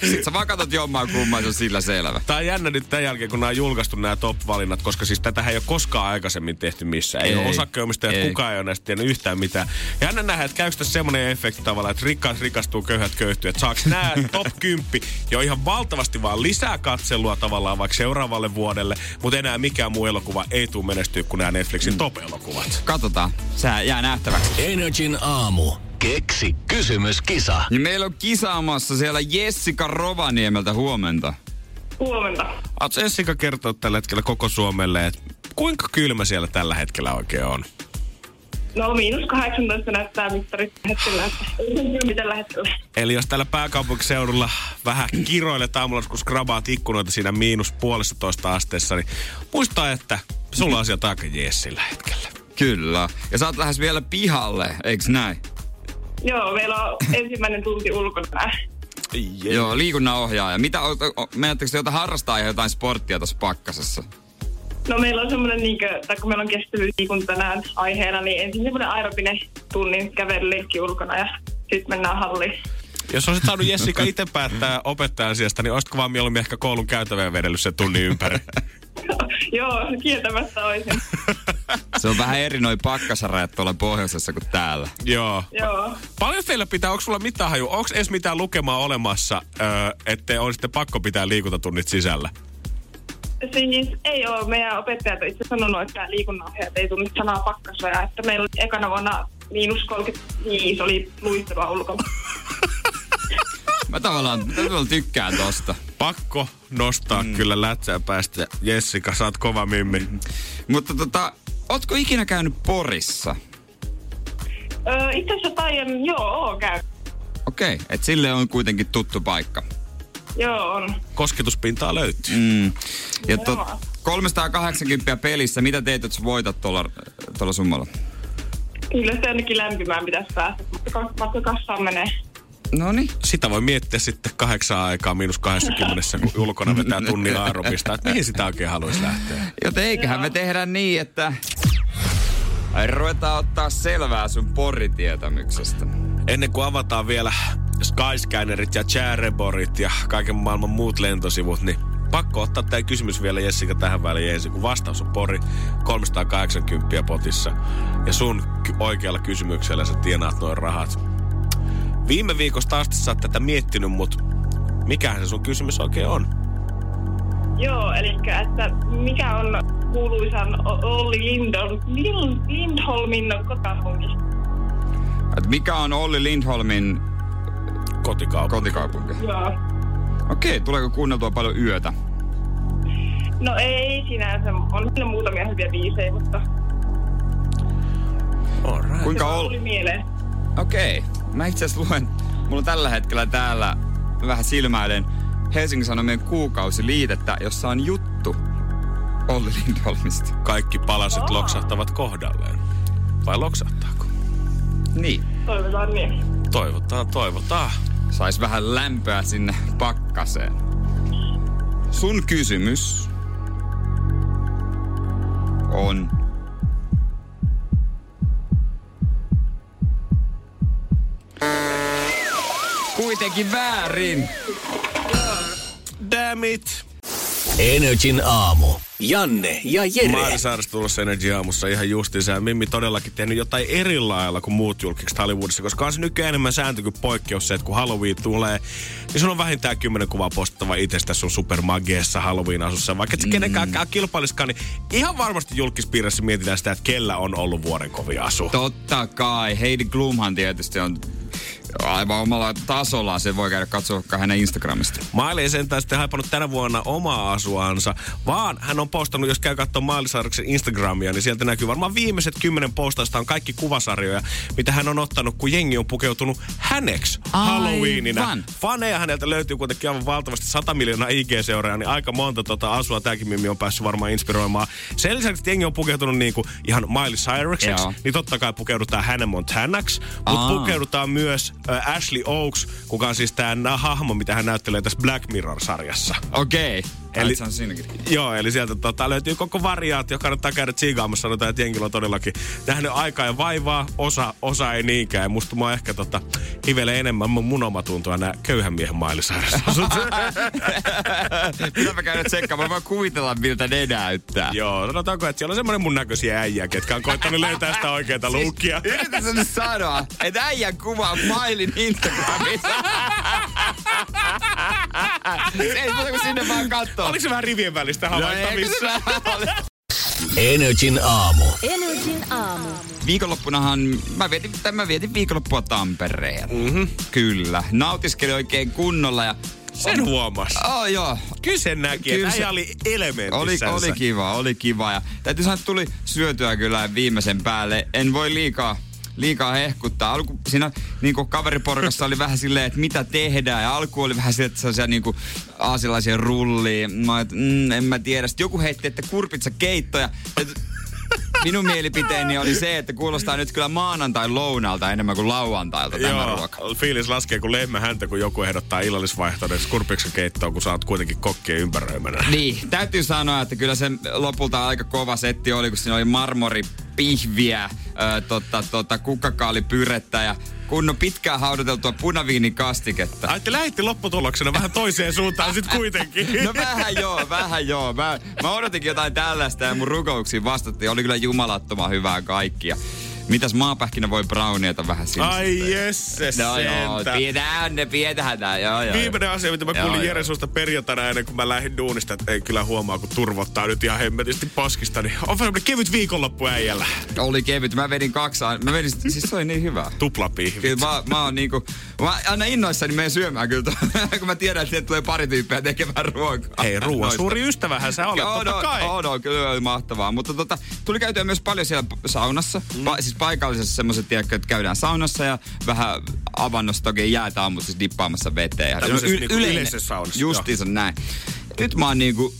Sitten sä vaan katsot jommaa kummaa, se on sillä selvä. Tää on jännä nyt tämän jälkeen, kun nämä on julkaistu nämä top-valinnat, koska siis tätä ei ole koskaan aikaisemmin tehty missään. Ei, ei ole osakkeenomistajat, ei. kukaan ei ole näistä tiennyt yhtään mitään. Ja jännä nähdä, että käykö tässä semmoinen efekti tavallaan, että rikkaat rikastuu, köyhät köyhtyy. Että saaks nämä top 10 jo ihan valtavasti vaan lisää katselua tavallaan vaikka seuraavalle vuodelle, mutta enää mikään muu elokuva ei tule menestyä kuin nämä Netflixin mm. top-elokuvat. Katsotaan. Se jää nähtäväksi. Energin aamu. Keksi kysymyskisa. Niin meillä on kisaamassa siellä Jessica Rovaniemeltä huomenta. Huomenta. Oletko Jessica kertoa tällä hetkellä koko Suomelle, että kuinka kylmä siellä tällä hetkellä oikein on? No miinus 18 näyttää mittarit hetkellä, ei tällä hetkellä. Eli jos täällä pääkaupunkiseudulla vähän kiroilet aamulla, kun skrabaat ikkunoita siinä miinus puolesta toista asteessa, niin muista, että sulla on asiat aika jees sillä hetkellä. Kyllä. Ja sä oot lähes vielä pihalle, eiks näin? Joo, meillä on ensimmäinen tunti ulkona. Yeah. Joo, liikunnanohjaaja. Mitä, menettekö te jotain harrastaa ja jotain sporttia tuossa pakkasessa? No meillä on semmoinen, niin kuin, tai kun meillä on kestävyysliikunta tänään aiheena, niin ensin semmoinen aerobinen tunnin kävelylenkki ulkona ja sitten mennään halliin. Jos olisit saanut Jessica itse päättää opettajan sijasta, niin olisitko vaan mieluummin ehkä koulun käytävän vedellyt sen tunnin ympäri? Joo, kieltämättä olisin. Se on vähän eri noin pakkasarajat tuolla pohjoisessa kuin täällä. Joo. Joo. Paljon teillä pitää, onko sulla mitään haju, onko edes mitään lukemaa olemassa, että olisitte pakko pitää liikuntatunnit sisällä? Siis ei ole. Meidän opettajat on itse sanonut, että liikunnanohjaajat ei tunne sanaa pakkasraja. Että meillä oli ekana vuonna miinus 35 oli luistelua ulkona. Mä tavallaan, mä tavallaan tykkään tosta. Pakko nostaa mm. kyllä lätsää päästä. Jessica, sä oot kova mimmi. Mm. Mutta tota, ootko ikinä käynyt Porissa? Öö, itse asiassa taian, joo, oon käynyt. Okei, okay, et sille on kuitenkin tuttu paikka. Joo, on. Kosketuspintaa löytyy. Mm. Ja to, 380 pelissä, mitä teet, jos voitat tuolla, tuolla summalla? Kyllä se ainakin lämpimään pitäisi päästä, mutta kassaan menee. No niin. Sitä voi miettiä sitten kahdeksan aikaa miinus 20, kun ulkona vetää tunnin aerobista, että mihin sitä oikein haluaisi lähteä. Joten eiköhän me tehdä niin, että ruvetaan ottaa selvää sun poritietämyksestä. Ennen kuin avataan vielä Skyscannerit ja Chareborit ja kaiken maailman muut lentosivut, niin pakko ottaa tämä kysymys vielä Jessica tähän väliin ensin, kun vastaus on pori 380 potissa. Ja sun oikealla kysymyksellä sä tienaat noin rahat. Viime viikosta asti sä oot tätä miettinyt, mutta mikähän se sun kysymys oikein on? Joo, eli että mikä on kuuluisan Olli Lindholm, Lindholmin kotikaupunki? Et mikä on Olli Lindholmin kotikaupunki? kotikaupunki? Joo. Okei, tuleeko kuunneltua paljon yötä? No ei sinänsä. On siinä muutamia hyviä biisejä, mutta... Alright. Kuinka ol... mieleen. Okei. Mä itse asiassa luen, mulla on tällä hetkellä täällä vähän silmäilen Helsingin Sanomien kuukausiliitettä, jossa on juttu, Olli Lindholmista. Kaikki palaset loksahtavat kohdalleen. Vai loksahtaako? Niin. Toivotaan niin. Toivotaan, toivotaan. Sais vähän lämpöä sinne pakkaseen. Sun kysymys on... Kuitenkin väärin. Damn it! Energin aamu. Janne ja Jere. Maarisaaresta tulossa Energy aamussa ihan justiinsa. Ja Mimmi todellakin tehnyt jotain eri lailla kuin muut julkikset Hollywoodissa, koska on se nykyään enemmän sääntö kuin poikkeus se, että kun Halloween tulee, niin sun on vähintään kymmenen kuvaa postattava itsestä sun supermagiessa Halloween-asussa. Vaikka et se kenenkään kilpailiskaan, niin ihan varmasti julkispiirissä mietitään sitä, että kellä on ollut vuoden kovin asu. Totta kai. Heidi Klumhan tietysti on aivan omalla tasollaan. Se voi käydä katsoa hänen Instagramista. Maili ei sentään sitten haipannut tänä vuonna omaa asuansa, vaan hän on postannut, jos käy katsomaan Mailisaariksen Instagramia, niin sieltä näkyy varmaan viimeiset kymmenen postausta on kaikki kuvasarjoja, mitä hän on ottanut, kun jengi on pukeutunut häneksi Aivan. Halloweenina. Faneja häneltä löytyy kuitenkin aivan valtavasti 100 miljoonaa IG-seuraajaa, niin aika monta tota asua tämäkin mimmi on päässyt varmaan inspiroimaan. Sen lisäksi, että jengi on pukeutunut niin kuin ihan Miley Joo. niin totta kai pukeudutaan Hannah Montanaksi, mutta Aa. pukeudutaan myös Ashley Oaks, kuka on siis tämä hahmo, mitä hän näyttelee tässä Black Mirror-sarjassa. Okei. Eli- Eli... Se on siinäkin. Joo, eli sieltä tota, löytyy koko variaatio, kannattaa käydä tsiigaamassa. Sanotaan, että jengillä on todellakin nähnyt aikaa ja vaivaa, osa, osa ei niinkään. Ja musta mua ehkä tota, hivelee enemmän mun, mun omatuntoa nämä köyhän miehen mailisairassa. Pitääpä käydä tsekkaamaan. Mä voin kuvitella, miltä ne näyttää. Joo, sanotaanko, että siellä on semmoinen mun näköisiä äijä, ketkä on koittanut löytää sitä oikeaa luukkia. Yritän sä nyt sanoa, että äijän kuva on Mailin Instagramissa. Se ei muuta kuin sinne vaan kattoo. Oliko se vähän rivien välistä No, ole? Energin aamu. Energin aamu. Viikonloppunahan mä vietin, mä vietin viikonloppua Tampereella. Mm-hmm. Kyllä. Nautiskelin oikein kunnolla ja... Sen huomas. Oh, joo. Kyllä sen näki, Kyllä että se- oli Oli, elementissä. oli kiva, oli kiva. Ja täytyy sanoa, että tuli syötyä kyllä viimeisen päälle. En voi liikaa, liikaa hehkuttaa. Alku, siinä niin kuin kaveriporukassa oli vähän silleen, että mitä tehdään. Ja alku oli vähän silleen, että sellaisia niin kuin aasialaisia rullia. Mä et, mm, en mä tiedä. Sitten joku heitti, että kurpitsa keittoja. Minun mielipiteeni oli se, että kuulostaa nyt kyllä maanantai lounalta enemmän kuin lauantailta tämä ruoka. Joo, fiilis laskee kuin lehmä häntä, kun joku ehdottaa illallisvaihtoehdoksi kurpiksen keittoa, kun sä oot kuitenkin kokkien ympäröimänä. Niin, täytyy sanoa, että kyllä se lopulta aika kova setti oli, kun siinä oli marmoripihviä, ö, tota, tota, kukkakaalipyrettä ja kunnon pitkään hauduteltua punaviinikastiketta. Ai, että lähitti lopputuloksena vähän toiseen suuntaan sit kuitenkin. No vähän joo, vähän joo. Mä, mä odotinkin jotain tällaista ja mun rukouksiin vastattiin. Oli kyllä jumalattoman hyvää kaikkia. Mitäs maapähkinä voi brownieta vähän sinne? Ai jesse No joo, pidetään ne, pidetään nää, joo joo. Viimeinen asia, mitä mä Joo, kuulin. Jere suusta perjantaina ennen kuin mä lähdin duunista, että ei kyllä huomaa, kun turvottaa nyt ihan hemmetisti paskista, niin on semmoinen kevyt viikonloppu äijällä. Oli kevyt. Mä vedin kaksi, mä vedin, siis se oli niin hyvä. Tuplapihvi. Kyllä mä, mä oon niinku, mä aina innoissani menen syömään kyllä, kun mä tiedän, että tulee pari tyyppiä tekemään ruokaa. Hei, ruoan suuri ystävähän sä olet, Joo, totta no, kai. oh, no, kyllä oli mahtavaa. Mutta tota, tuli käytyä myös paljon siellä saunassa. Mm. Pa, siis paikallisessa semmoiset, tiedätkö, että käydään saunassa ja vähän avannossa toki jäätä aamulla siis dippaamassa veteen. Ja Tämmöisessä niinku yleisessä saunassa, Justiinsa näin. Nyt mä oon niinku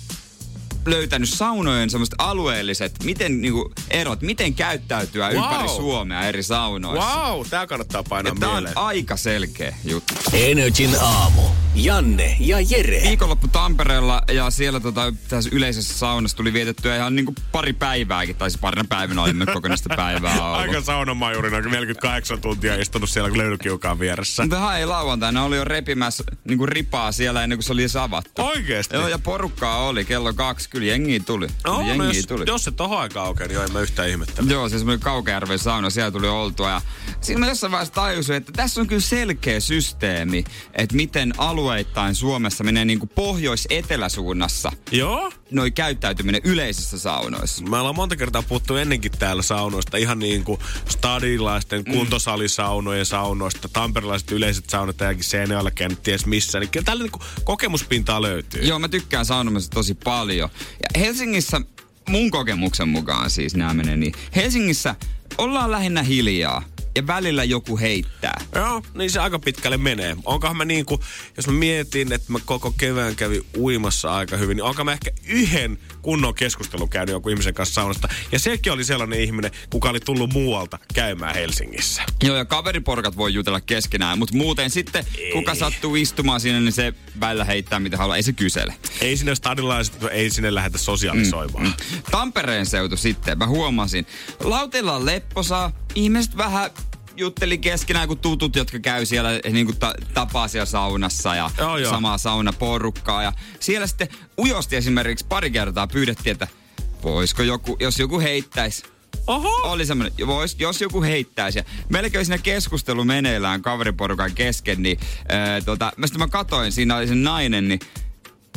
löytänyt saunojen semmoiset alueelliset, miten niinku erot, miten käyttäytyä Wow. ympäri Suomea eri saunoissa. Wow, tää kannattaa painaa Ja tää on mieleen. aika selkeä juttu. Energin aamu. Janne ja Jere. Viikonloppu Tampereella ja siellä tota, tässä yleisessä saunassa tuli vietettyä ihan niinku pari päivääkin, tai siis parina päivänä olimme kokonaista päivää ollut. Aika saunamajurina, 48 tuntia istunut siellä löylykiukaan vieressä. Mutta hän ei lauantaina, oli jo repimässä niinku ripaa siellä ennen kuin se oli edes avattu. Oikeesti? Joo, ja porukkaa oli kello kaksi. Kyllä jengiä tuli. No, Kyllä no jengiä jos, tuli. jos se tohon aikaan aukeaa, niin en mä yhtään ihmettele. Joo, se semmoinen Kaukajärven sauna, siellä tuli oltua. Ja siinä mä jossain vaiheessa tajusin, että tässä on kyllä selkeä systeemi, että miten alueittain Suomessa menee niinku pohjois-eteläsuunnassa Joo? noi käyttäytyminen yleisissä saunoissa. Me ollaan monta kertaa puhuttu ennenkin täällä saunoista, ihan niin kuin stadilaisten Mm. kuntosalisaunojen saunoista, tamperilaiset yleiset saunat ja Seinäjoella käynyt ties missä. Niin kyllä täällä niin kuin kokemuspintaa löytyy. Joo, mä tykkään saunomasta tosi paljon. Ja Helsingissä, mun kokemuksen mukaan siis nämä menee niin. Helsingissä ollaan lähinnä hiljaa. Ja välillä joku heittää. Joo, niin se aika pitkälle menee. Onkohan mä niin kuin, jos mä mietin, että mä koko kevään kävin uimassa aika hyvin, niin onko mä ehkä yhden kunnon keskustelun käynyt jonkun ihmisen kanssa saunasta. Ja sekin oli sellainen ihminen, kuka oli tullut muualta käymään Helsingissä. Joo, ja kaveriporkat voi jutella keskenään, mutta muuten sitten, ei. kuka sattuu istumaan sinne, niin se välillä heittää mitä haluaa. Ei se kysele. Ei sinne stadilaiset, ei sinne lähetä sosiaalisoimaan. Mm, mm. Tampereen seutu sitten, mä huomasin. Lautilla on lepposaa, ihmiset vähän jutteli keskenään kuin tutut, jotka käy siellä niin kuin ta- tapaa siellä saunassa ja joo, joo. samaa saunaporukkaa. Ja siellä sitten ujosti esimerkiksi pari kertaa pyydettiin, että voisiko joku, jos joku heittäisi Oho. Oli semmoinen, vois, jos joku heittäisi. Ja melkein siinä keskustelu meneillään kaveriporukan kesken, niin ää, tota, mä sitten mä katoin, siinä oli se nainen, niin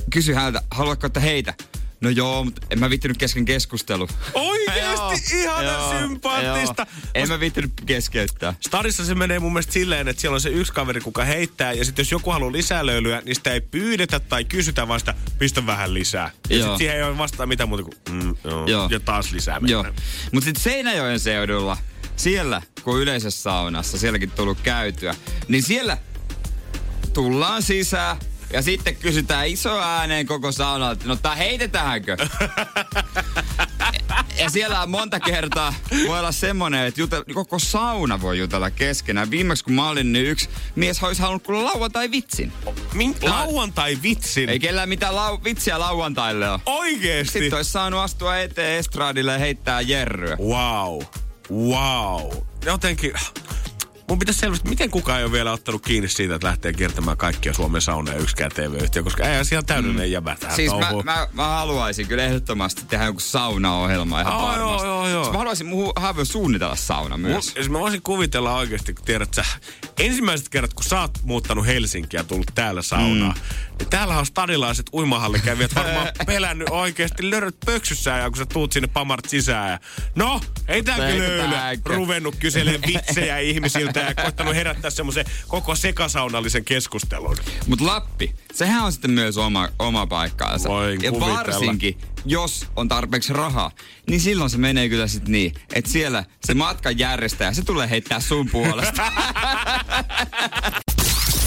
kysyi häneltä, haluatko, että heitä? No joo, mutta en mä vittinyt kesken keskustelu. Oikeesti ihana joo, sympaattista. Joo. En mä vittinyt keskeyttää. Starissa se menee mun mielestä silleen, että siellä on se yksi kaveri, kuka heittää. Ja sitten jos joku haluaa lisää löylyä, niin sitä ei pyydetä tai kysytä, vaan sitä pistä vähän lisää. Ja sitten siihen ei ole vastaa mitään muuta kuin mm, joo. Joo. ja taas lisää Joo. Mutta sitten Seinäjoen seudulla, siellä kun yleisessä saunassa, sielläkin tullut käytyä, niin siellä tullaan sisään, ja sitten kysytään iso ääneen koko saunalta, että no tää heitetäänkö? ja siellä on monta kertaa, voi olla semmonen, että jutel, koko sauna voi jutella keskenään. Viimeksi kun mä olin, niin yksi mies olisi halunnut kuulla lauantai vitsin. Min, lauantai vitsin? Ei kellään mitään lau, vitsiä lauantaille ole. Oikeesti? Sitten olisi saanut astua eteen estraadille ja heittää jerryä. Wow. Wow. Jotenkin, mun pitäisi selvästi, miten kukaan ei ole vielä ottanut kiinni siitä, että lähtee kiertämään kaikkia Suomen sauneja yksikään TV-yhtiö, koska ei siellä täydellinen mm. jäbä tähän Siis mä, mä, mä, haluaisin kyllä ehdottomasti tehdä joku saunaohjelma ihan oh, varmasti. Joo, joo, joo. Siis mä haluaisin mun haavio suunnitella sauna myös. Siis mä voisin kuvitella oikeasti, kun tiedät sä, ensimmäiset kerrat, kun sä oot muuttanut Helsinkiä ja tullut täällä saunaan, mm. niin täällä on stadilaiset uimahallikävijät varmaan pelännyt oikeasti lörröt pöksyssä ja kun sä tuut sinne pamart sisään ja no, ei tääkin löylyä. Ruvennut kyselemään vitsejä ihmisiltä ja koittanut herättää semmoisen koko sekasaunallisen keskustelun. Mutta Lappi, sehän on sitten myös oma, oma paikkaansa. Voin ja kuvitella. varsinkin, jos on tarpeeksi rahaa, niin silloin se menee kyllä sitten niin, että siellä se matkan järjestäjä, se tulee heittää sun puolesta.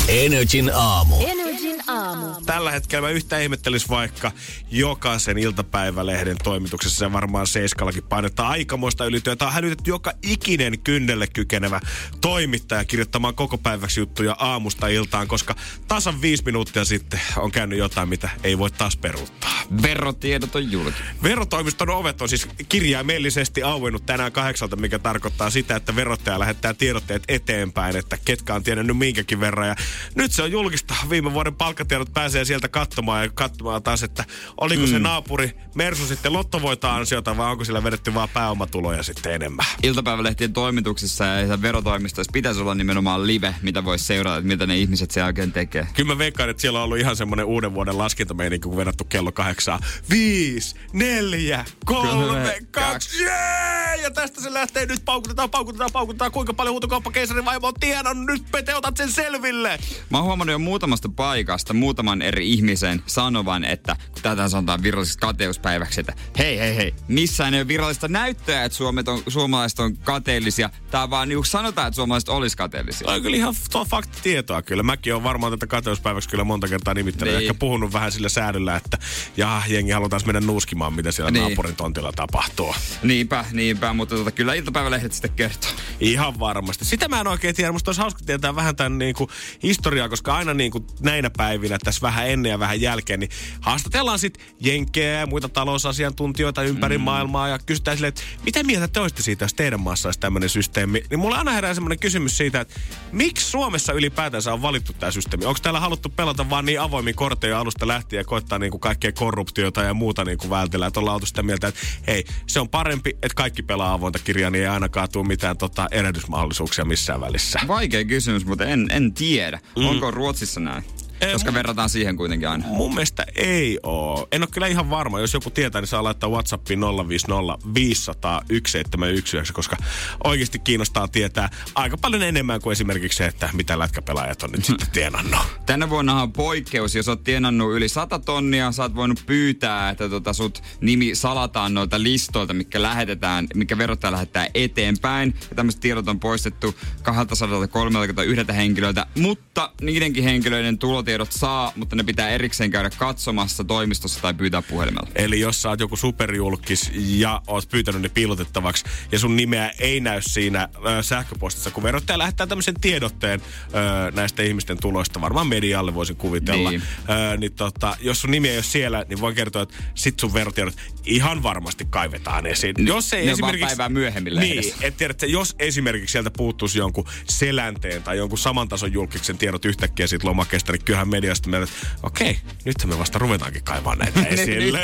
Energin aamu. Energin aamu. Tällä hetkellä mä yhtä ihmettelis vaikka jokaisen iltapäivälehden toimituksessa se varmaan Seiskallakin painettaa aikamoista ylityötä. On hälytetty joka ikinen kynnelle kykenevä toimittaja kirjoittamaan koko päiväksi juttuja aamusta iltaan, koska tasan viisi minuuttia sitten on käynyt jotain, mitä ei voi taas peruuttaa. Verotiedot on julki. Verotoimiston ovet on siis kirjaimellisesti auennut tänään kahdeksalta, mikä tarkoittaa sitä, että verottaja lähettää tiedotteet eteenpäin, että ketkä on tiennyt minkäkin verran. Ja nyt se on julkista. Viime vuoden palkkatiedot pääsee sieltä katsomaan ja katsomaan taas, että oliko mm. se naapuri Mersu sitten lottovoita ansiota vai onko sillä vedetty vaan pääomatuloja sitten enemmän. Iltapäivälehtien toimituksissa ja verotoimistoissa pitäisi olla nimenomaan live, mitä voisi seurata, että mitä ne ihmiset siellä oikein tekee. Kyllä mä veikkaan, että siellä on ollut ihan semmoinen uuden vuoden laskentameininki, kun vedetty kello kahdeksaan. Viisi, neljä, kolme, kaksi, jee! Ja tästä se lähtee nyt paukutetaan, paukutetaan, paukutetaan. Kuinka paljon huutokauppakeisari vaimo on tienannut? Nyt Pete, otat sen selville. Mä oon huomannut jo muutamasta paikasta muutaman eri ihmisen sanovan, että kun tätä sanotaan virallisesta kateuspäiväksi, että hei, hei, hei, missään ei ole virallista näyttöä, että suomet on, suomalaiset on kateellisia. Tää vaan niin sanotaan, että suomalaiset olisi kateellisia. Toi on kyllä ihan tuo fakta tietoa kyllä. Mäkin on varmaan tätä kateuspäiväksi kyllä monta kertaa nimittänyt. Niin. Ehkä puhunut vähän sillä säädöllä, että ja jengi halutaan mennä nuuskimaan, mitä siellä niin. naapurin tontilla tapahtuu. Niinpä, niinpä, mutta tota, kyllä iltapäivälehdet sitten kertoo. Ihan varmasti. Sitä mä en oikein tiedä. Musta olisi hauska tietää vähän tämän niin kuin, historiaa, koska aina niin kuin näinä päivinä, tässä vähän ennen ja vähän jälkeen, niin haastatellaan sitten jenkkejä ja muita talousasiantuntijoita ympäri mm. maailmaa ja kysytään silleen, että mitä mieltä te olisitte siitä, jos teidän maassa olisi tämmöinen systeemi. Niin mulla aina herää semmoinen kysymys siitä, että miksi Suomessa ylipäätänsä on valittu tämä systeemi? Onko täällä haluttu pelata vaan niin avoimin kortteja alusta lähtien ja koittaa niin kuin kaikkea korruptiota ja muuta niin kuin vältellä, että ollaan oltu sitä mieltä, että hei, se on parempi, että kaikki pelaa avointa kirjaa, niin ei ainakaan tule mitään tota, erehdysmahdollisuuksia missään välissä. Vaikea kysymys, mutta en, en tiedä. Mm. Onko Ruotsissa näin? Ei, koska mun, verrataan siihen kuitenkin aina. Mun mielestä ei oo. En ole kyllä ihan varma. Jos joku tietää, niin saa laittaa WhatsAppiin 050 500 1719, koska oikeasti kiinnostaa tietää aika paljon enemmän kuin esimerkiksi se, että mitä lätkäpelaajat on nyt sitten tienannut. Tänä vuonna on poikkeus. Jos oot tienannut yli 100 tonnia, sä oot voinut pyytää, että tota sut nimi salataan noilta listoilta, mikä lähetetään, mikä verottaja lähettää eteenpäin. Ja tämmöiset tiedot on poistettu 231 henkilöltä, mutta niidenkin henkilöiden tulotiedot saa, mutta ne pitää erikseen käydä katsomassa toimistossa tai pyytää puhelimella. Eli jos sä oot joku superjulkis ja oot pyytänyt ne piilotettavaksi ja sun nimeä ei näy siinä äh, sähköpostissa, kun verottaja lähettää tämmöisen tiedotteen äh, näistä ihmisten tuloista, varmaan medialle voisin kuvitella, niin, äh, niin tota, jos sun nimi ei ole siellä, niin voin kertoa, että sit sun verotiedot ihan varmasti kaivetaan esiin. N- jos ei ne esimerkiksi... päivää myöhemmin Niin, että tiedät, jos esimerkiksi sieltä puuttuisi jonkun selänteen tai jonkun saman tason julkiksen tiedot yhtäkkiä siitä lomakkeesta, niin kyllähän mediasta meille, että okei, okay, nyt me vasta ruvetaankin kaivaa näitä esille.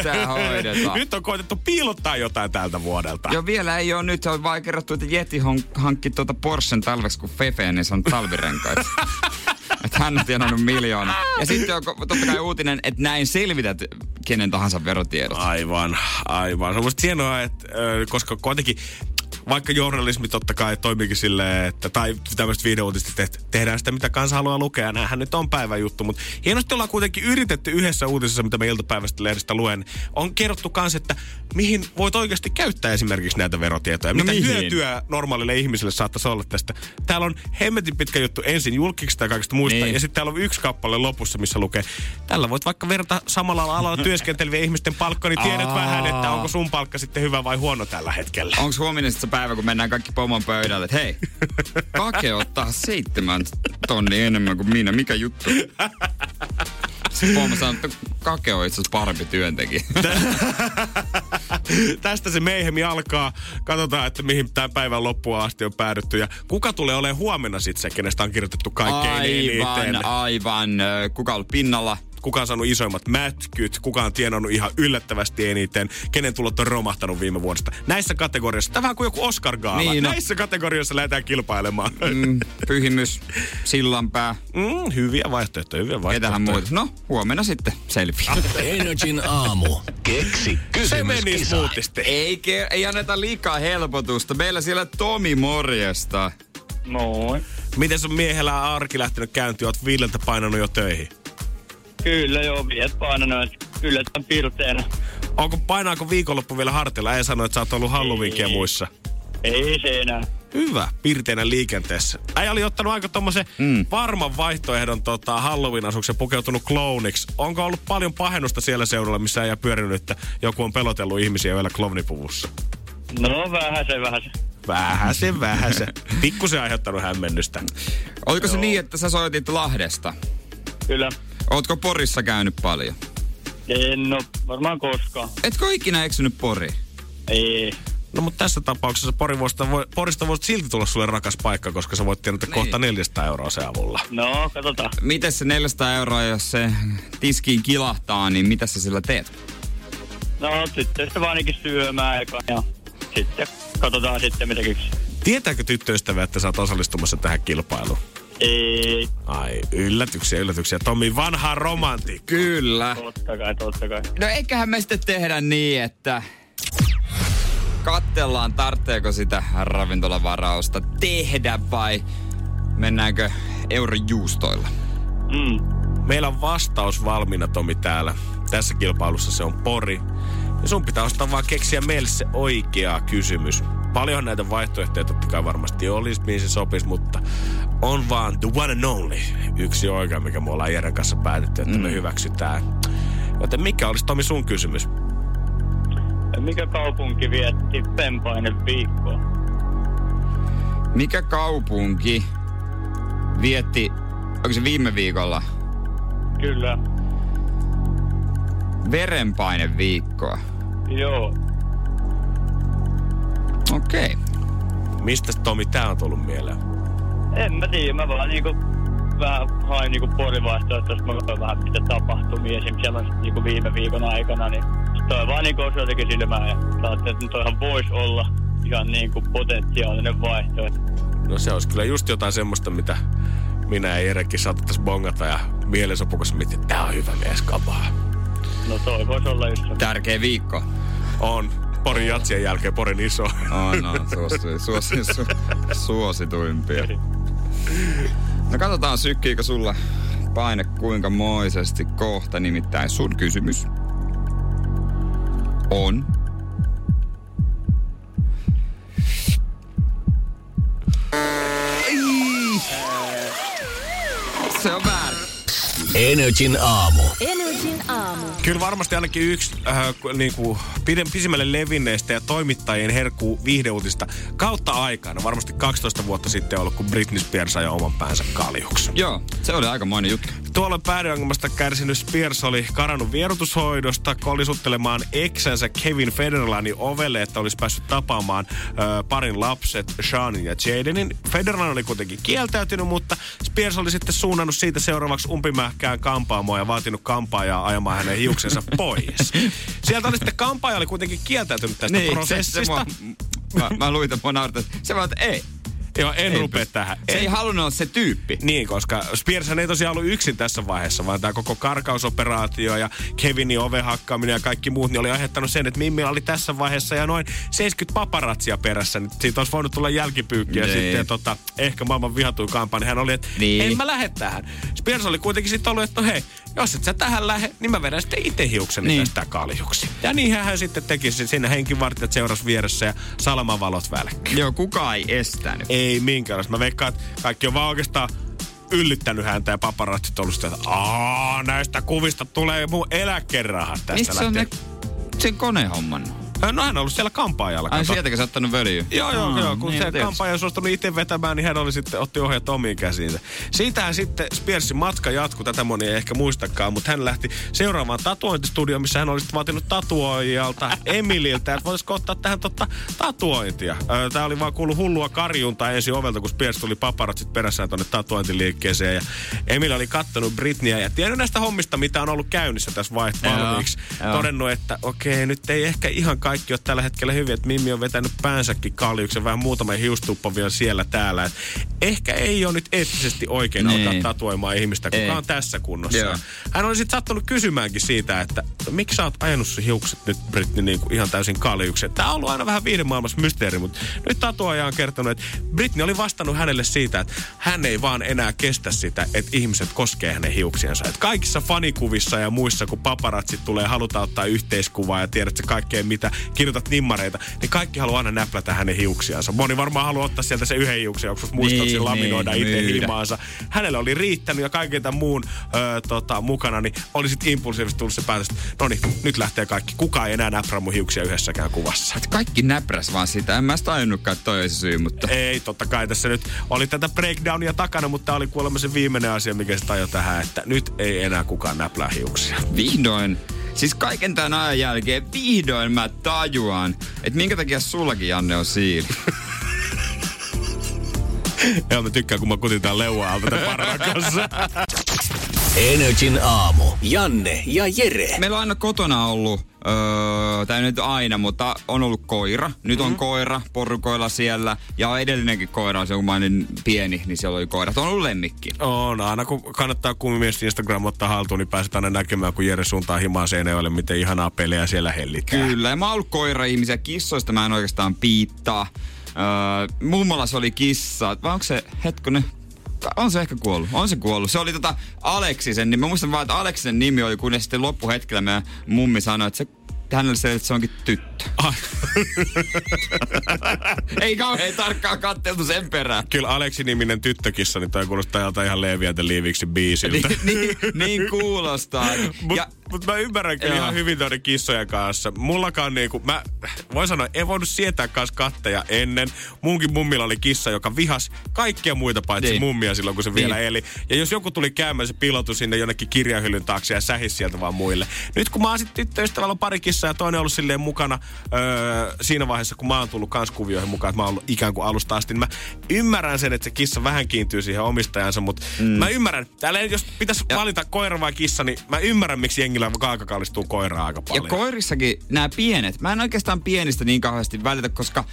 nyt, nyt on koitettu piilottaa jotain tältä vuodelta. Joo, vielä ei ole. Nyt on vaan kerrottu, että Jeti hankki tuota Porschen talveksi, kun Fefe, niin se on talvirenkaita. että hän on tienannut miljoona. Ja sitten on totta kai uutinen, että näin selvität kenen tahansa verotiedot. Aivan, aivan. Se on musta hienoa, että koska kuitenkin vaikka journalismi totta kai toimikin silleen, että, tai tämmöistä videouutista, että tehdään sitä, mitä kansa haluaa lukea. Nämähän nyt on päivän juttu, mutta hienosti ollaan kuitenkin yritetty yhdessä uutisessa, mitä me iltapäivästä lehdestä luen, on kerrottu kanssa, että mihin voit oikeasti käyttää esimerkiksi näitä verotietoja. No mitä mihin? hyötyä normaalille ihmiselle saattaisi olla tästä. Täällä on hemmetin pitkä juttu ensin julkiksi ja kaikista muista, niin. ja sitten täällä on yksi kappale lopussa, missä lukee, tällä voit vaikka verrata samalla alalla työskentelevien ihmisten palkka, niin tiedät vähän, että onko sun palkka sitten hyvä vai huono tällä hetkellä. Onko huominen päivä, kun mennään kaikki pomon pöydälle, että hei, Kake ottaa seitsemän tonni enemmän kuin minä, mikä juttu? Sitten pomo että Kake on itse parempi työntekijä. Tästä se meihemi alkaa. Katsotaan, että mihin tämä päivän loppuun asti on päädytty. Ja kuka tulee olemaan huomenna sitten se, kenestä on kirjoitettu kaikkein aivan, eniten? Aivan, Kuka on ollut pinnalla? Kuka on saanut isoimmat mätkyt, kuka on tienannut ihan yllättävästi eniten, kenen tulot on romahtanut viime vuodesta. Näissä kategorioissa, tämä vähän kuin joku oscar gaala. Niin, no. Näissä kategorioissa lähdetään kilpailemaan. Mm, pyhimys, sillanpää. Mm, hyviä vaihtoehtoja, hyviä vaihtoehtoja. Ketähän muuta? No, huomenna sitten selviää. Energin aamu. Keksi kysymys, Se meni smoothisti. Ei, ei anneta liikaa helpotusta. Meillä siellä Tomi morjesta. Moi. Miten sun miehellä arki lähtenyt käyntiin? Oot Villeltä painanut jo töihin? Kyllä joo, viet painanut yllättävän pirteänä. Onko, painaako viikonloppu vielä hartilla? Ei sano, että sä oot ollut Halloweenkia muissa. Ei se enää. Hyvä, pirteinä liikenteessä. Äijä oli ottanut aika tommosen mm. varman vaihtoehdon tota, Halloween-asuksen pukeutunut klooniksi. Onko ollut paljon pahennusta siellä seudulla, missä ei pyörinyt, että joku on pelotellut ihmisiä vielä kloonipuvussa? No vähän se, vähän se. Vähän se, vähän se. Pikkusen aiheuttanut hämmennystä. Oliko Joo. se niin, että sä soitit Lahdesta? Kyllä. Ootko Porissa käynyt paljon? En oo varmaan koskaan. Etkö ikinä eksynyt Poriin? Ei. No mutta tässä tapauksessa Porista, voi, Porista voisi silti tulla sulle rakas paikka, koska sä voit tienata niin. kohta 400 euroa se avulla. No, katsotaan. Miten se 400 euroa, jos se tiskiin kilahtaa, niin mitä sä sillä teet? No, tyttöystävä ainakin syömään eka ja sitten katsotaan sitten mitä keksi. Tietääkö tyttöystävä, että sä oot osallistumassa tähän kilpailuun? Ei. Ai, yllätyksiä, yllätyksiä. Tommi, vanha romantikko. Kyllä. Totta kai, totta kai. No eiköhän me sitten tehdä niin, että kattellaan, tartteeko sitä ravintolavarausta tehdä vai mennäänkö eurojuustoilla? Mm. Meillä on vastaus valmiina, Tomi, täällä. Tässä kilpailussa se on pori. Ja sun pitää ostaa vaan keksiä meille se oikea kysymys. Paljon näitä vaihtoehtoja totta kai varmasti olisi, mihin se sopisi, mutta on vaan the one and only yksi oikea, mikä me ollaan Jeren kanssa päätetty, että mm. me hyväksytään. Joten mikä olisi Tomi sun kysymys? Mikä kaupunki vietti Pempainen viikkoa? Mikä kaupunki vietti, onko se viime viikolla? Kyllä. Verenpaine viikkoa? Joo. Okei. Okay. Mistä Tomi tää on tullut mieleen? En mä tiedä, mä vaan niinku vähän hain niinku porivaihtoehtoista, mä katsoin vähän mitä tapahtumia esimerkiksi siellä niinku viime viikon aikana, niin toi vaan niinku osui jotenkin silmään ja ajattelin, että toihan voisi olla ihan niinku potentiaalinen vaihtoehto. No se olisi kyllä just jotain semmoista, mitä minä ja Jerekin saatettaisiin bongata ja mielensopukas miettii, että tää on hyvä mies kapaa. No toi voisi olla just se. Tärkeä viikko. On. Porin jatsien jälkeen Porin iso. On, on. Suosi, suosi, su, suosituimpia. No katsotaan, sykkiikö sulla paine kuinka moisesti kohta. Nimittäin sun kysymys on... Ei. Se on väärin. Energin aamu. Energin aamu. Kyllä varmasti ainakin yksi äh, niin kuin, pisimmälle levinneistä ja toimittajien herkku viihdeutista kautta aikana. Varmasti 12 vuotta sitten on ollut, kun Britney Spears ajoi oman päänsä kaljuksi. Joo, se oli aika moinen juttu. Tuolla päädyongelmasta kärsinyt Spears oli karannut vierotushoidosta kolisuttelemaan eksänsä Kevin Federlanin ovelle, että olisi päässyt tapaamaan ö, parin lapset, Seanin ja Jadenin. Federlan oli kuitenkin kieltäytynyt, mutta Spears oli sitten suunnannut siitä seuraavaksi umpimähkään kampaamoa ja vaatinut kampaajaa ajamaan hänen hiuksensa pois. Sieltä oli sitten kampaaja oli kuitenkin kieltäytynyt tästä Niin, se, prosessista. se mua, mä, mä luin tämän nautin, Se vaan, että ei. Joo, en Ei rupea pysty. tähän. Se ei halunnut olla se tyyppi. Niin, koska Spearshän ei tosiaan ollut yksin tässä vaiheessa, vaan tämä koko karkausoperaatio ja Kevinin ovehakkaaminen ja kaikki muut, niin oli aiheuttanut sen, että Mimmillä oli tässä vaiheessa ja noin 70 paparatsia perässä. Niin siitä olisi voinut tulla jälkipyykkiä Niin. sitten ja tota, ehkä maailman vihatuin kampanja. Hän oli, että Niin. en mä lähde tähän. Spears oli kuitenkin sitten ollut, että no hei, jos et sä tähän lähde, niin mä vedän sitten itse hiukseni Niin. tästä kaljuksi. Ja niinhän hän sitten teki. Siinä henkivartijat seurasi vieressä ja salamavalot välkkä. Joo, kukaan ei estänyt. Ei minkäänlaista. Mä veikkaan, että kaikki on vaan oikeastaan yllyttänyt häntä ja paparatsit ollut sitä, että Aa, näistä kuvista tulee mun eläkerahat tästä Miksi se on ne, sen konehomman? No hän on ollut siellä kampaajalla. Ai kato. sieltäkö sä ottanut völjyä? Joo, joo, joo. Kun niin, se tiedätkö? kampaaja on suostunut itse vetämään, niin hän oli sitten, otti ohjat omiin käsiinsä. Siitähän sitten Spearsin matka jatkui, tätä moni ei ehkä muistakaan, mutta hän lähti seuraavaan tatuointistudioon, missä hän oli sitten vaatinut tatuoijalta Emililtä, että voisiko ottaa tähän totta tatuointia. Ö, Tää oli vaan kuullut hullua karjuntaa ensin ovelta, kun Spears tuli paparatsit perässään tonne tatuointiliikkeeseen. Ja Emil oli kattonut Britneyä ja tiennyt näistä hommista, mitä on ollut käynnissä tässä joo. Todennut, että okei, nyt ei ehkä ihan kaikki ole tällä hetkellä hyvin, että Mimmi on vetänyt päänsäkin kaljuksi ja vähän muutama hiustuppa vielä siellä täällä. Et ehkä ei ole nyt eettisesti oikein Niin. alkaa tatuoimaan ihmistä, kuka Ei. on tässä kunnossa. Joo. Hän oli sitten sattunut kysymäänkin siitä, että miksi sä oot ajanut sun hiukset nyt Britney niin kuin ihan täysin kaljuksi. Tämä on ollut aina vähän viidemaailmassa mysteeri, mutta nyt tatuoja on kertonut, että Britney oli vastannut hänelle siitä, että hän ei vaan enää kestä sitä, että ihmiset koskee hänen hiuksiansa. Että kaikissa fanikuvissa ja muissa, kun paparatsit tulee, halutaan ottaa yhteiskuvaa ja tiedät sä kaikkea mitä, kirjoitat nimmareita, niin kaikki haluaa aina näplätä hänen hiuksiansa. Moni varmaan haluaa ottaa sieltä se yhden hiuksen, onko muistaa, Niin, niin, laminoida niin, itse myydä. himaansa. Hänellä oli riittänyt ja kaiken tämän muun öö, tota, mukana, niin oli sitten impulsiivisesti tullut se päätös, että no niin, nyt lähtee kaikki. Kukaan ei enää näprää mun hiuksia yhdessäkään kuvassa. Kaikki näpräs vaan sitä. En mä sitä tajunnutkaan, että toi syy, mutta... Ei, totta kai tässä nyt oli tätä breakdownia takana, mutta tämä oli kuulemma se viimeinen asia, mikä se tähän, että nyt ei enää kukaan näplää hiuksia. Vihdoin, siis kaiken tämän ajan jälkeen, vihdoin mä tajuan, että minkä takia sullakin Janne on siili. Joo, mä tykkään, kun mä kutitaan leua alta tämän kanssa. Energin aamu. Janne ja Jere. Meillä on aina kotona ollut, öö, tai nyt aina, mutta on ollut koira. Nyt on koira porukoilla siellä, ja edellinenkin koira, se on kun mä olin pieni, niin siellä oli koira. On ollut lemmikki. On, aina kun kannattaa kumimies Instagram ottaa haltuun, niin pääset aina näkemään, kun Jere suuntaa himaa Seinäjoelle, miten ihanaa pelejä siellä hellitään. Kyllä, ja mä oon ollut koira-ihmisiä. Kissoista mä en oikeastaan piittaa. Öö, mummolla se oli kissa. Vai onko se, hetkonen, on se ehkä kuollut. On se kuollut. Se oli tota Aleksisen, niin mä muistan vaan, että Aleksisen nimi oli, kun sitten loppuhetkellä meidän mummi sanoi, että se hänelle se, että se onkin tyttö. Ah, Ei kauhean tarkkaan katteltu sen perään. kyllä Aleksi-niminen tyttökissa, niin toi kuulostaa joltain ihan Leeviältä liiviksi biisiltä. niin, niin, niin kuulostaa. Mutta Ja, mut mä ymmärrän kyllä Joo. ihan hyvin toiden kissojen kanssa. Mullakaan niinku, mä voin sanoa, ei voinut sietää kanssa katteja ennen. Munkin mummilla oli kissa, joka vihas kaikkia muita paitsi Niin. mummia silloin, kun se Niin. vielä eli. Ja jos joku tuli käymään, se pilotui sinne jonnekin kirjahyllyn taakse ja sähisi sieltä vaan muille. Nyt kun mä oon sitten tyttöystävällä on pari kissaa ja toinen on ollut silleen mukana öö, siinä vaiheessa, kun mä oon tullut kans kuvioihin mukaan, että mä oon ollut ikään kuin alusta asti, niin mä ymmärrän sen, että se kissa vähän kiintyy siihen omistajansa, mutta mm. mä ymmärrän, täällä jos pitäisi valita koira vai kissa, niin mä ymmärrän, miksi jengillä kaakakallistuu koiraa aika ja paljon. koirissakin nämä pienet. Mä en oikeastaan pienistä niin kauheasti välitä, koska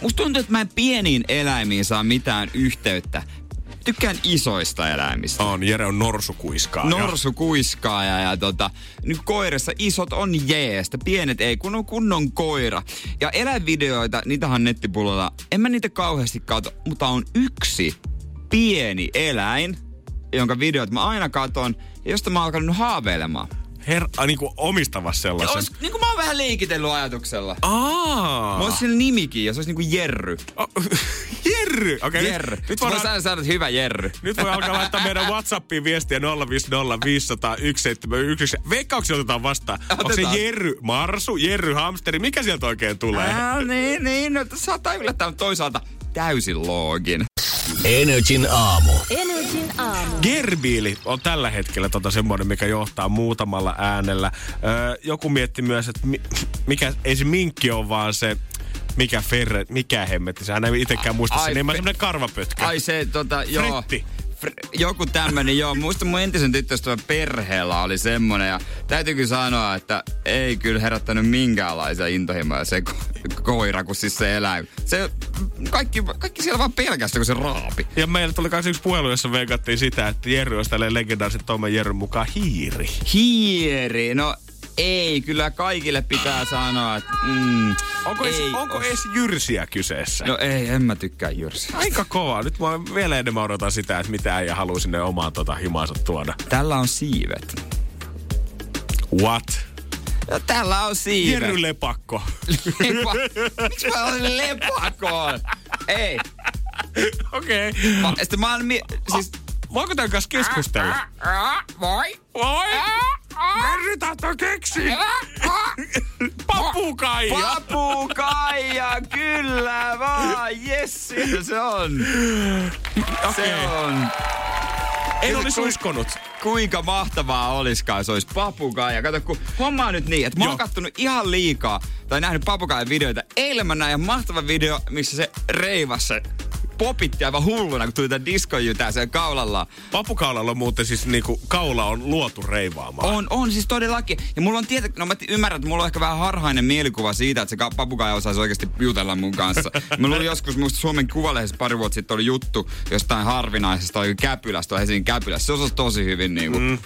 musta tuntuu, että mä en pieniin eläimiin saa mitään yhteyttä. Tykkään isoista eläimistä. On, Jere on norsukuiskaa. Norsu kuiskaa ja, ja tota, nyt koirassa isot on jeestä, pienet ei, kun on kunnon koira. Ja eläinvideoita, niitähän nettipuolella, en mä niitä kauheasti kato, mutta on yksi pieni eläin, jonka videot mä aina katon, ja josta mä oon alkanut haaveilemaan. Her, a, niin kuin omistava sellaisen. Ois, niin kuin mä oon vähän liikitellyt ajatuksella. Aa. Mä ois sillä nimikin, ja se olisi niinku Jerry. Oh, Jerry! Okei, okay, Jerry. Nyt, Nyt voidaan, sanoa, että hyvä Jerry. nyt voi alkaa laittaa meidän Whatsappiin viestiä 050 500 171. Veikkauksia otetaan vastaan. Onko se Otetaan. Jerry Marsu, Jerry Hamsteri? Mikä sieltä oikein tulee? Ää, niin, niin, no, saattaa yllättää, toisaalta täysin loogin. Energin aamu. Energin aamu. Gerbiili on tällä hetkellä tota semmoinen, mikä johtaa muutamalla äänellä. Öö, joku mietti myös, että mi, mikä, ei se minkki ole, vaan se mikä Ferre, mikä hemmetti, sehän ei itsekään muista sen nimen, fe- semmoinen karvapötkä. Ai se, tota, joo. Fretti. Joku tämmönen, joo. Muista mun entisen tyttöystävän perheellä oli semmonen. Ja täytyy kyllä sanoa, että ei kyllä herättänyt minkäänlaisia intohimoja se ko- koira, kun siis se eläin. Se, kaikki, kaikki siellä vaan pelkästään, kun se raapi. Ja meillä tuli myös yksi puhelu, jossa veikattiin sitä, että Jerry olisi tälleen legendaarisen Tomen Jerryn mukaan hiiri. Hiiri, no ei, kyllä kaikille pitää sanoa, että mm, Onko, ei edes, onko edes jyrsiä kyseessä? No ei, en mä tykkää Jyrsi. Aika kova. Nyt mä vielä enemmän odotan sitä, että mitä äijä haluaa sinne omaan tota himaansa tuoda. Tällä on siivet. What? No, tällä on siivet. Jerry Lepakko. Lepa. Miksi mä olen lepakoon? Ei. Okei. Okay. Mä, sitten mä oon mie- siis... Voiko tämän kanssa keskustella? Voi? Voi! Jerry tahto keksiä! Papukaija! Papukaija, kyllä vaan, yes, se on. Se on. En olisi uskonut. Kuinka mahtavaa olisikaan, se olisi papukaija. Kato, kun homma on nyt niin, että mä oon kattonut ihan liikaa, tai nähnyt papukaijan videoita. Eilen mä näin ihan mahtava video, missä se reivasi se popitti aivan hulluna, kun tuli tää diskojytää sen kaulallaan. Papukaulalla on muuten siis niinku, kaula on luotu reivaamaan. On, on siis todellakin. Ja mulla on tietä, no mä ymmärrän, että mulla on ehkä vähän harhainen mielikuva siitä, että se ka- papukaija osaisi oikeasti jutella mun kanssa. Mulla oli joskus, musta Suomen Kuvalehdessä pari vuotta sitten oli juttu jostain harvinaisesta oli Käpylästä, Helsingin Käpylästä. Se osasi tosi hyvin niinku, mm.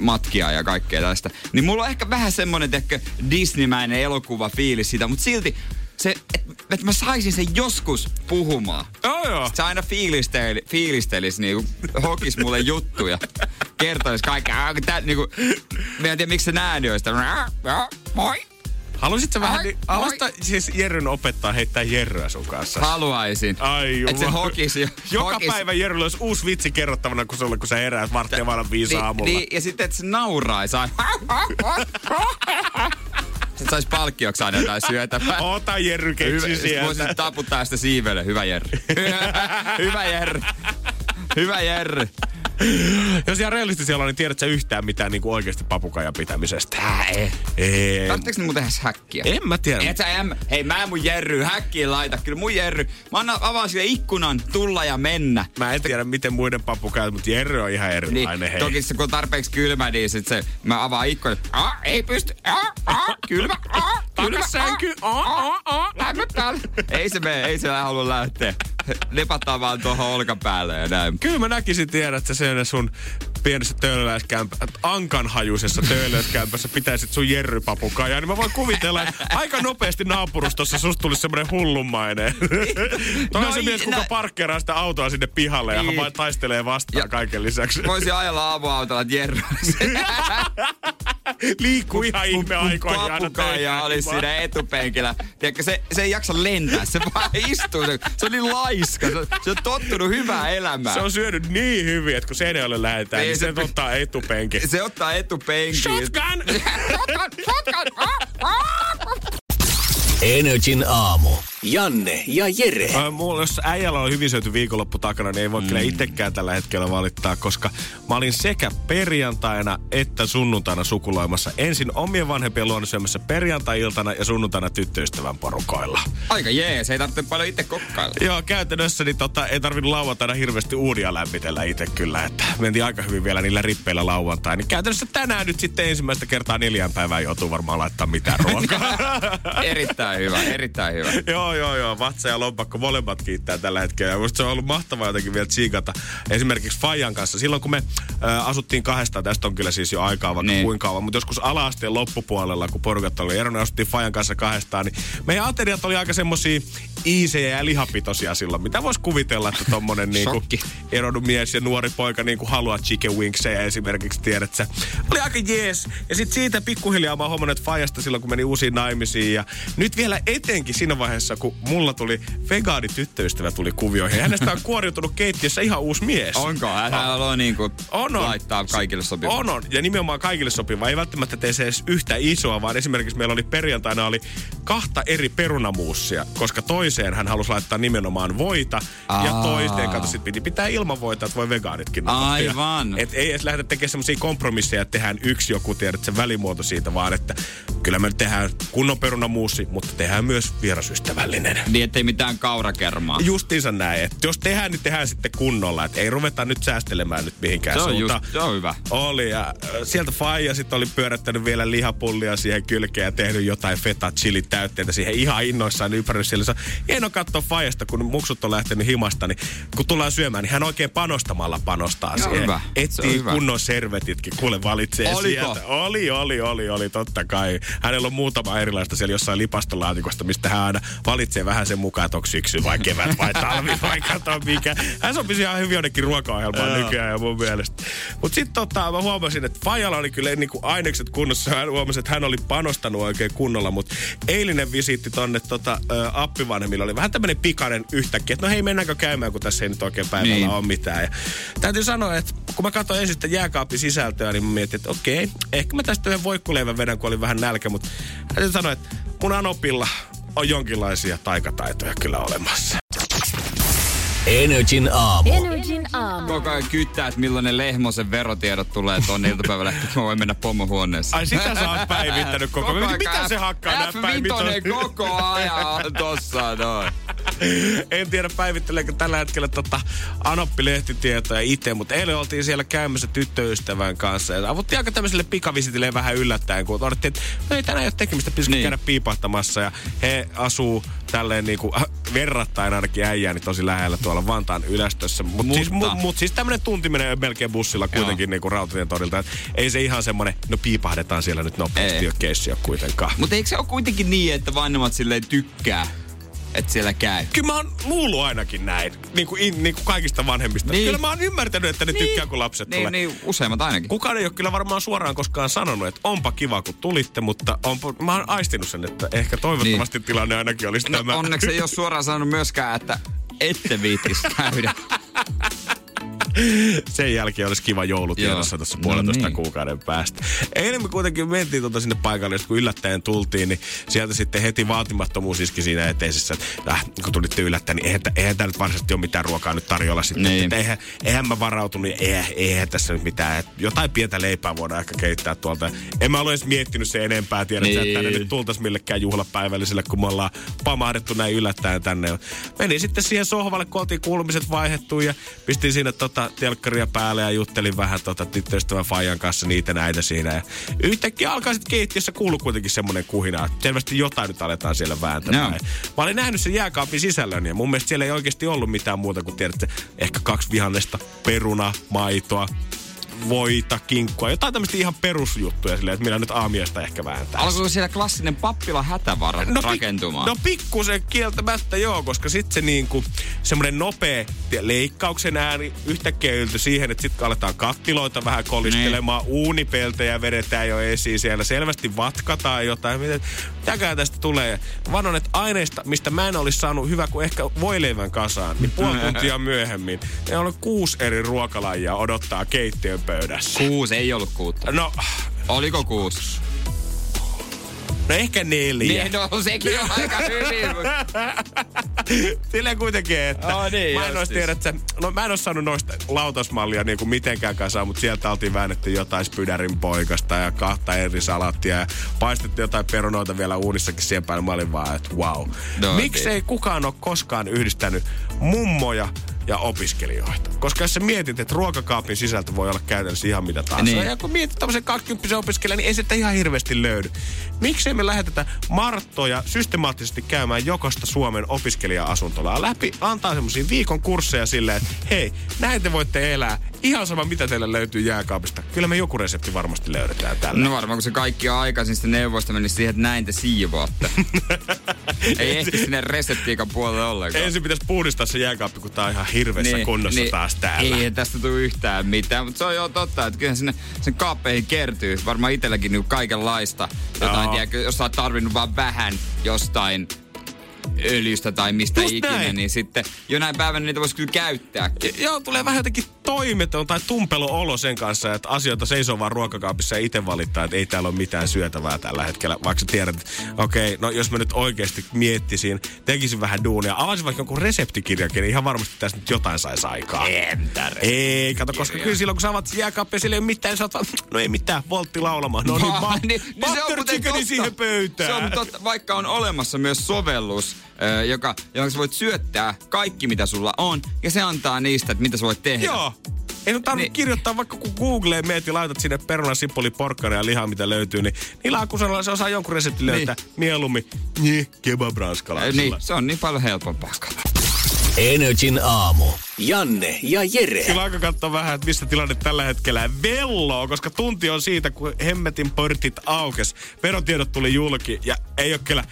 matkia ja kaikkea tästä. Niin mulla on ehkä vähän semmonen, ehkä Disneymäinen elokuva fiilis siitä, mutta silti se, että et mä saisin sen joskus puhumaan. Joo, joo. Se aina fiilisteli, fiilistelis niinku, hokis mulle juttuja. Kertois kaikkea. Tää, niinku, mä en tiedä miksi se olisi. tää, Moi! Haluaisitko vähän, Ai, niin, haluaisitko siis Jerryn opettaa heittää Jerryä sun kanssa? Haluaisin. Ai Et se hokisi. Joka hokis. päivä Jerryllä olisi uusi vitsi kerrottavana, kun sulle, kun sä heräät varttia vailla viisi aamulla. Niin, ja sitten, että se nauraisi Sitten saisi palkkioksi aina jotain syötävää. Ota Jerry keksi Hyvä, sit voisin sieltä. taputtaa sitä siivelle. Hyvä Jerry. Hyvä Jerry. Hyvä Jerry. Jos ihan realisti siellä on, niin tiedät sä yhtään mitään niin kuin oikeasti papukajan pitämisestä? Tää ei. Ei. Tarvitseeko ne muuten tehdä häkkiä? En mä tiedä. Et sä, em, hei mä en mun Jerry häkkiin laita. Kyllä mun Jerry. Mä annan, avaan sille ikkunan, tulla ja mennä. Mä en tiedä, miten muiden papukajat, mutta Jerry on ihan Niin, erilainen. hei. toki se kun on tarpeeksi kylmä, niin sit se, mä avaan ikkunan. Ah, ei pysty. Ah, ah, kylmä. Ah, kylmä. Sänky. Ah, ah, ah, täällä. Ei se mene, ei se halua lähteä. Lepattaa vaan tuohon olkapäälle ja näin. Kyllä mä näkisin, tiedät sä sen sun pienessä töölöläiskämpä, ankanhajuisessa töölöläiskämpässä pitäisit sun jerrypapukaja, niin mä voin kuvitella, että aika nopeasti naapurustossa susta tulisi semmoinen hullunmainen. Toi on No se mies, kuka no- parkkeeraa sitä autoa sinne pihalle ja Niin. taistelee vastaan Ja- kaiken lisäksi. Voisin ajella aamuautolla, että Jerry Liikkuu ihan ihme aikoihin aina papukaija olisi siinä etupenkillä. Tiedätkö, se, se ei jaksa lentää, se vaan istuu. Se, se on niin laiska, se, se on tottunut hyvää elämää. Se on syönyt niin hyvin, että kun Seinäjoelle lähdetään, Ei niin se- se ottaa etupenkin. se ottaa etupenkiin. Shotgun! shotgun, shotgun. Energin aamu. Janne ja Jere. Äh, mulla, jos äijällä on hyvin syöty viikonloppu takana, niin ei voi mm. kyllä itsekään tällä hetkellä valittaa, koska mä olin sekä perjantaina että sunnuntaina sukuloimassa. Ensin omien vanhempien luona syömässä perjantai-iltana ja sunnuntaina tyttöystävän porukoilla. Aika jees, ei tarvitse paljon itse kokkailla. Joo, käytännössä niin tota, ei tarvinnut lauantaina hirveästi uudia lämmitellä itse kyllä, että mentiin aika hyvin vielä niillä rippeillä lauantai. Niin käytännössä tänään nyt sitten ensimmäistä kertaa neljään päivään joutuu varmaan laittaa mitään ruokaa. erittäin hyvä, erittäin hyvä. Joo, Joo, joo. Vatsa ja lompakko molemmat kiittää tällä hetkellä. Ja musta se on ollut mahtavaa jotenkin vielä tsiikata. Esimerkiksi Fajan kanssa. Silloin kun me äh, asuttiin kahdestaan, tästä on kyllä siis jo aikaa vaikka niin. kuinka kauan, mutta joskus ala-asteen loppupuolella, kun porukat oli eronnut, asuttiin Fajan kanssa kahdestaan, niin meidän ateriat oli aika semmosia iisejä ja lihapitoisia silloin. Mitä voisi kuvitella, että tommonen niinku eronnut mies ja nuori poika niinku haluaa chicken wingsejä esimerkiksi, tiedät sä. Oli aika jees. Ja sitten siitä pikkuhiljaa mä huomannut, että Fajasta silloin, kun meni uusiin naimisiin. Ja nyt vielä etenkin siinä vaiheessa, kun mulla tuli vegaani tyttöystävä tuli kuvioihin. Hänestä on kuoriutunut keittiössä ihan uusi mies. Onko? Hän on niin kuin on, on. laittaa kaikille sopivaa. On, on. Ja nimenomaan kaikille sopivaa. Ei välttämättä tee se edes yhtä isoa, vaan esimerkiksi meillä oli perjantaina oli kahta eri perunamuussia, koska toiseen hän halusi laittaa nimenomaan voita. Aa. Ja toiseen, kato, sit piti pitää ilman voita, että voi vegaanitkin. Aivan. Et ei edes lähdetä tekemään semmoisia kompromisseja, että tehdään yksi joku, tiedät, se välimuoto siitä, vaan että kyllä me tehdään kunnon perunamuusi, mutta tehdään myös vierasystävällinen. Niin, ettei mitään kaurakermaa. Justiinsa näin. Että jos tehdään, niin tehdään sitten kunnolla. Että ei ruveta nyt säästelemään nyt mihinkään se on suuntaan. Just, se on hyvä. Oli ja äh, sieltä Faija sitten oli pyörättänyt vielä lihapullia siihen kylkeen ja tehnyt jotain feta chili täytteitä siihen ihan innoissaan ympärillä. Se hieno katsoa Faijasta, kun muksut on lähtenyt himasta, niin kun tullaan syömään, niin hän oikein panostamalla panostaa Joo, siihen. hyvä. Etsii kunnon servetitkin, kuule valitsee Oliko? sieltä. Oli, oli, oli, oli, totta kai. Hänellä on muutama erilaista siellä jossain lipastolaatikosta, mistä hän aina valitsee vähän sen mukaan, että onko syksy vai kevät vai talvi vai kato mikä. Hän sopisi ihan hyvin jonnekin ruokaohjelmaan nykyään ja mun mielestä. Mutta sitten tota, mä huomasin, että Fajalla oli kyllä niinku ainekset kunnossa. Hän huomasi, että hän oli panostanut oikein kunnolla, mutta eilinen visiitti tonne tota, ö, appivanhemmille oli vähän tämmöinen pikainen yhtäkkiä, että no hei mennäänkö käymään, kun tässä ei nyt oikein päivällä Niin. ole mitään. Ja täytyy sanoa, että kun mä katsoin ensin sitä jääkaapin sisältöä, niin mä mietin, että okei, ehkä mä tästä yhden voikkuleivän vedän, kun oli vähän nälkä, mutta täytyy sanoa, että mun Anopilla on jonkinlaisia taikataitoja kyllä olemassa. Energin aamu. Energin aamu. Koko ajan kyttää, että milloin ne Lehmosen verotiedot tulee tuonne iltapäivällä, että mä voin mennä pomohuoneeseen. Ai sitä sä oot päivittänyt koko ajan. ajan. Mitä se hakkaa on? F5 koko ajan on tossa noin. En tiedä päivitteleekö tällä hetkellä tota Anoppi-lehtitietoja itse, mutta eilen oltiin siellä käymässä tyttöystävän kanssa. Ja avuttiin aika tämmöiselle pikavisitille vähän yllättäen, kun odottiin, että no ei tänään ei ole tekemistä, pitäisikö Niin. käydä piipahtamassa. Ja he asuu tälleen niinku äh, verrattain ainakin äijääni tosi lähellä tuolla Vantaan ylästössä. Mut Mutta- Siis, mu, mut siis tämmönen tunti menee melkein bussilla kuitenkin niinku Rautatien torilta. Et ei se ihan semmonen, no piipahdetaan siellä nyt nopeasti, Ei. ole keissiä kuitenkaan. Mutta eikö se ole kuitenkin niin, että vanhemmat silleen tykkää, että siellä käy? Kyllä mä oon luullut ainakin näin, niin kuin, in, niin kuin kaikista vanhemmista. Niin. Kyllä mä oon ymmärtänyt, että ne niin. tykkää, kun lapset Niin, tulee. niin, useimmat ainakin. Kukaan ei ole kyllä varmaan suoraan koskaan sanonut, että onpa kiva, kun tulitte, mutta onpa, mä oon aistinut sen, että ehkä toivottavasti niin. tilanne ainakin olisi No, tämä. onneksi ei ole suoraan sanonut myöskään, että ette viittis käydä. Sen jälkeen olisi kiva joulu tiedossa tuossa No puolentoista niin. kuukauden päästä. Eilen me kuitenkin mentiin tuota sinne paikalle, kun yllättäen tultiin, niin sieltä sitten heti vaatimattomuus iski siinä eteisessä. Että äh, kun tulitte yllättäen, niin eihän, eihän tää nyt varsinaisesti ole mitään ruokaa nyt tarjolla sitten. Niin. Että eihän, eihän mä varautunut, niin eihän, eihän tässä nyt mitään. Jotain pientä leipää voidaan ehkä keittää tuolta. En mä ole edes miettinyt sen enempää, tiedät niin. että tänne nyt tultaisiin millekään juhlapäivälliselle, kun me ollaan pamahdettu näin yllättäen tänne. Menin sitten siihen sohvalle, kun oltiin kuulumiset vaihdettu ja pistin siinä tota telkkaria päälle ja juttelin vähän tota tyttöystävän Fajan kanssa niitä näitä siinä. Ja yhtäkkiä alkaa sitten keittiössä kuulua kuitenkin semmoinen kuhina, että selvästi jotain nyt aletaan siellä vääntämään. Joo. Mä olin nähnyt sen jääkaapin sisällön ja mun mielestä siellä ei oikeasti ollut mitään muuta kuin tiedätte, ehkä kaksi vihannesta, peruna, maitoa, voita, kinkkua, jotain tämmöistä ihan perusjuttuja silleen, että millä nyt aamiaista ehkä vääntää. Alkoiko siellä klassinen pappila hätävara pi- rakentumaan? no pikkusen kieltämättä joo, koska sitten se niinku semmoinen nopea leikkauksen ääni yhtäkkiä yltyi siihen, että sitten aletaan kattiloita vähän kolistelemaan, Niin. uunipeltejä vedetään jo esiin siellä, selvästi vatkataan jotain, mitä, mitäkään tästä tulee. Vanon, että aineista, mistä mä en olisi saanut hyvä kuin ehkä voileivän kasaan, niin puoli tuntia myöhemmin, ne on kuusi eri ruokalajia odottaa keittiön pöydässä. Kuusi, ei ollut kuutta. No, Oliko kuusi? No ehkä neljä. Niin, no sekin on aika hyvin. Silleen kuitenkin, että Oh, niin, mä en olisi tiedä, että no mä en ole saanut noista lautasmallia niin kuin mitenkään kasaan, mutta sieltä oltiin väännetty jotain spydärin poikasta ja kahta eri salattia ja paistettiin jotain perunoita vielä uunissakin siihen päälle. Mä olin vaan, että wow. No, Miksei niin. kukaan ole koskaan yhdistänyt mummoja ja opiskelijoita. Koska jos sä mietit, että ruokakaapin sisältö voi olla käytännössä ihan mitä tahansa. Niin. Ja kun mietit tämmöisen 20 opiskelijan, niin ei sitä ihan hirveästi löydy. Miksei me lähetetä Marttoja systemaattisesti käymään jokaista Suomen opiskelija-asuntolaa läpi, antaa semmoisia viikon kursseja silleen, että hei, näin te voitte elää. Ihan sama, mitä teille löytyy jääkaapista. Kyllä me joku resepti varmasti löydetään tällä. No varmaan, kun se kaikki on aikaisin sitten neuvosta menisi siihen, että näin te siivoatte. Ei ehti sinne reseptiikan puolelle ollenkaan. Ensin pitäisi puhdistaa se jääkaappi, kun tää on ihan hirveässä niin, kunnossa niin, taas täällä. Ei tästä tule yhtään mitään, mutta se on jo totta, että kyllähän sinne sen kaappeihin kertyy. Varmaan itselläkin niin kaikenlaista. Jotain, tiedätkö, jos sä oot tarvinnut vaan vähän jostain öljystä tai mistä Just ikinä, näin. niin sitten jonain päivänä niitä voisi kyllä käyttääkin. Joo, tulee vähän jotenkin toimeton tai tumpelo olo sen kanssa, että asioita seisoo vaan ruokakaapissa ja itse valittaa, että ei täällä ole mitään syötävää tällä hetkellä. Vaikka sä tiedät, että okei, no jos mä nyt oikeasti miettisin, tekisin vähän duunia, avaisin vaikka jonkun reseptikirjakin, niin ihan varmasti tässä nyt jotain saisi aikaa. Entä Ei, kato, koska kyllä silloin kun sä avaat jääkaappia, sillä ei ole mitään, sä vaan, no ei mitään, voltti laulamaan. No niin, Vaan, ba- niin- niin se on siihen pöytään. Se on totta, vaikka on olemassa myös sovellus, ö, joka, jonka sä voit syöttää kaikki, mitä sulla on, ja se antaa niistä, että mitä sä voit tehdä. Joo. Ei sun tarvitse Niin. kirjoittaa, vaikka kun Googleen meet ja laitat sinne peruna, sipuli, porkkana ja lihaa, mitä löytyy, niin niillä akusanoilla se osaa jonkun reseptin löytää. Mieluummin, niin, kebab ranskalaisella. Niin, se on niin paljon helpompaa. Energin aamu. Janne ja Jere. Kyllä aika katsoa vähän, että missä tilanne tällä hetkellä velloo, koska tunti on siitä, kun hemmetin portit aukes. Verotiedot tuli julki ja ei ole kyllä...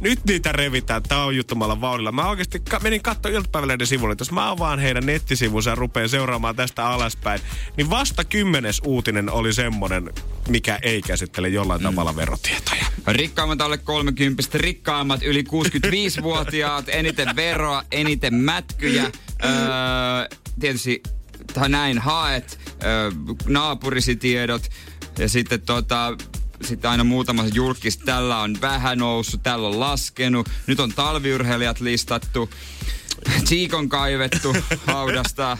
Nyt niitä revitään taujuttomalla vauhdilla. Mä oikeasti ka- menin katsoa iltapäivälehden sivulle, jos mä avaan heidän nettisivunsa ja rupean seuraamaan tästä alaspäin, niin vasta kymmenes uutinen oli semmonen, mikä ei käsittele jollain mm. tavalla verotietoja. Rikkaimmat alle 30, rikkaimmat yli 65-vuotiaat, eniten veroa, eniten mätkyjä. Öö, tietysti tai näin haet, öö, naapurisi tiedot ja sitten tota, sitten aina muutama julkis, tällä on vähän noussut, tällä on laskenut, nyt on talviurheilijat listattu, Chiikon kaivettu haudasta,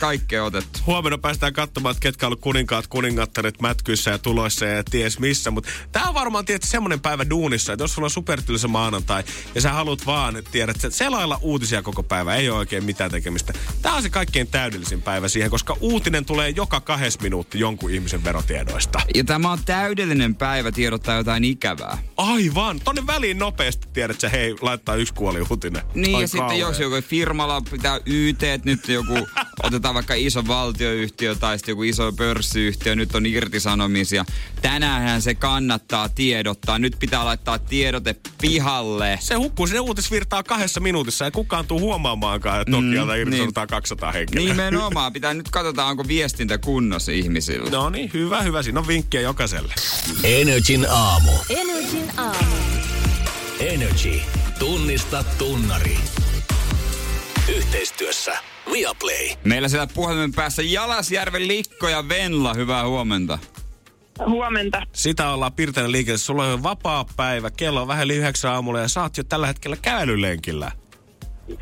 kaikkea otettu. Huomenna päästään katsomaan, että ketkä on ollut kuninkaat, kuningattaret mätkyissä ja tuloissa ja ties missä. Mutta tämä on varmaan tietysti semmoinen päivä duunissa, että jos sulla on supertylsä maanantai ja sä haluat vaan, että tiedät, että selailla uutisia koko päivä, ei ole oikein mitään tekemistä. Tämä on se kaikkein täydellisin päivä siihen, koska uutinen tulee joka kahes minuutti jonkun ihmisen verotiedoista. Ja tämä on täydellinen päivä tiedottaa jotain ikävää. Aivan, tonne väliin nopeasti tiedät sä, hei, laittaa yksi kuoli uutinen. Niin, Ai ja sitten kauhea. jos joku firmalla pitää YT, nyt joku, otetaan vaikka iso valtioyhtiö tai sitten joku iso pörssiyhtiö, nyt on irtisanomisia. Tänäänhän se kannattaa tiedottaa. Nyt pitää laittaa tiedote pihalle. Se hukkuu sinne uutisvirtaa kahdessa minuutissa ja kukaan tuu huomaamaankaan, että Nokialta Mm, irtisanotaan 200 henkilöä. Nimenomaan. Pitää nyt katsotaan, onko viestintä kunnossa ihmisillä. No niin, hyvä, hyvä. Siinä on vinkkejä jokaiselle. Energin aamu. Energin aamu. Energy. Tunnista tunnari. Yhteistyössä Viaplay. Meillä siellä puhelimen päässä Jalasjärven Likko ja Venla. Hyvää huomenta. Huomenta. Sitä ollaan Pirteinen liikenteessä. Sulla on vapaa päivä, kello on vähän yli yhdeksän aamulla ja sä oot jo tällä hetkellä kävelylenkillä.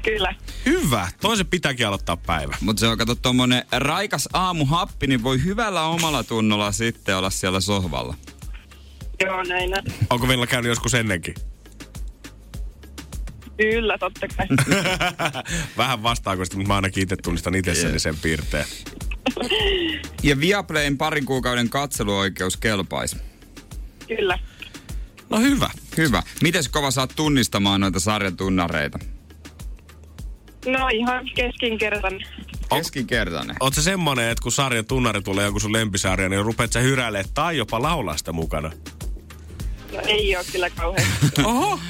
Kyllä. Hyvä. Toisen pitääkin aloittaa päivä. Mutta se on kato tommonen raikas aamuhappi, niin voi hyvällä omalla tunnolla sitten olla siellä sohvalla. Joo, näin. on. Onko vielä käynyt joskus ennenkin? Kyllä, totta kai. Vähän vastaakoista, mutta mä ainakin itse tunnistan itsessäni sen piirteen. Ja Viaplayn parin kuukauden katseluoikeus kelpaisi. Kyllä. No hyvä. Hyvä. Mites kova saat tunnistamaan noita sarjatunnareita? No ihan keskinkertainen. Keskinkertainen. Oot se semmonen, että kun sarjan tunnari tulee joku sun lempisarja, niin rupeat sä hyräilemään tai jopa laulaa sitä mukana. No ei ole kyllä kauheasti. Oho!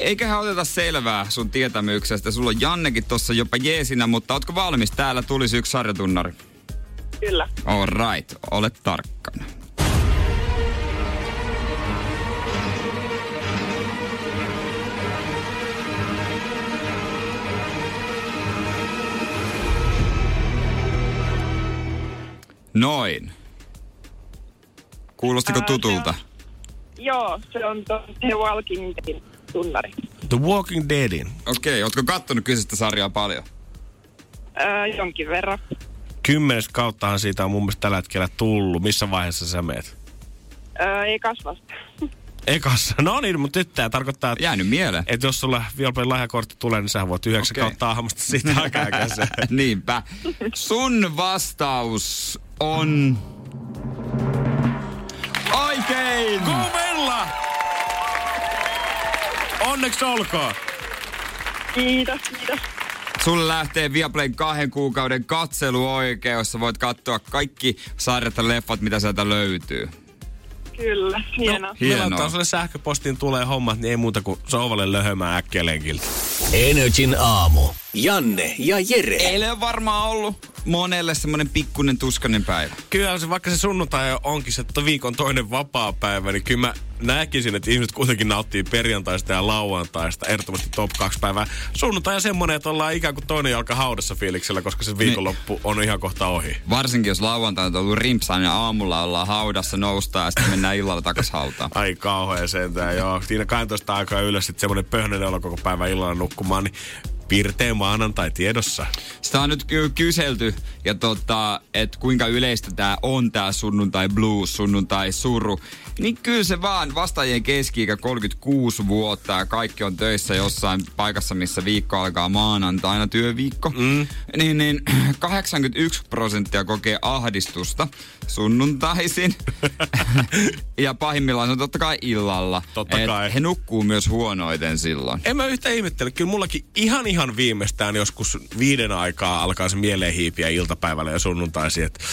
Eiköhän oteta selvää sun tietämyksestä. Sulla on Jannekin tossa jopa jeesinä, mutta ootko valmis? Täällä tulisi yksi sarjatunnari. kyllä. All right, ole tarkkana. Noin. Kuulostiko Ää, se on- tutulta? Joo, se on The Walking Deadin tunnari. The Walking Deadin. Okei, ootko kattonut kyseistä sarjaa paljon? Öö, jonkin verran. Kymmenes kauttahan siitä on mun mielestä tällä hetkellä tullut. Missä vaiheessa sä meet? Öö, ei kasvasta. Ekassa. No niin, mutta nyt tämä tarkoittaa, että, Jäänyt mieleen. että jos sulla Viaplay lahjakortti tulee, niin sä voit yhdeksän Okei. kautta ahmasta siitä aikaa. Niinpä. Sun vastaus on... Oikein! Kumella! Onneksi olkoon! Kiitos, kiitos. Sulle lähtee Viaplayn kahden kuukauden katseluoikeus. Sä voit katsoa kaikki sarjat ja leffat, mitä sieltä löytyy. Kyllä, hienoa. Hienoa. Hienoa. Meillä sulle sähköpostiin tulee hommat, niin ei muuta kuin sohvalle löhömään äkkiä lenkiltä. Energin aamu. Janne ja Jere. Eilen on varmaan ollut monelle semmonen pikkunen tuskanen päivä. Kyllä se, vaikka se sunnuntai onkin se to- viikon toinen vapaa päivä, niin kyllä mä näkisin, että ihmiset kuitenkin nauttii perjantaista ja lauantaista ehdottomasti top 2 päivää. Sunnuntai on semmonen, että ollaan ikään kuin toinen jalka haudassa fiiliksellä, koska se viikonloppu on ihan kohta ohi. Varsinkin jos lauantaina on ollut rimpsaan ja aamulla ollaan haudassa, noustaan ja sitten mennään illalla takas hautaan. Ai kauhea sentään, joo. Siinä 12 aikaa ylös sitten semmonen pöhnönen olo koko päivän illalla nukkumaan, niin pirteen maanantai tiedossa. Sitä on nyt ky- kyselty, ja tota, että kuinka yleistä tämä on tämä sunnuntai blues, sunnuntai suru. Niin kyllä se vaan vastaajien keski 36 vuotta ja kaikki on töissä jossain paikassa, missä viikko alkaa maanantaina työviikko. Mm. Niin, niin 81 prosenttia kokee ahdistusta sunnuntaisin. ja pahimmillaan se on totta kai illalla. Totta Et kai. He nukkuu myös huonoiten silloin. En mä yhtä ihmettele. Kyllä mullakin ihan ihan viimeistään joskus viiden aikaa alkaa se mieleen hiipiä iltapäivällä ja sunnuntaisin, että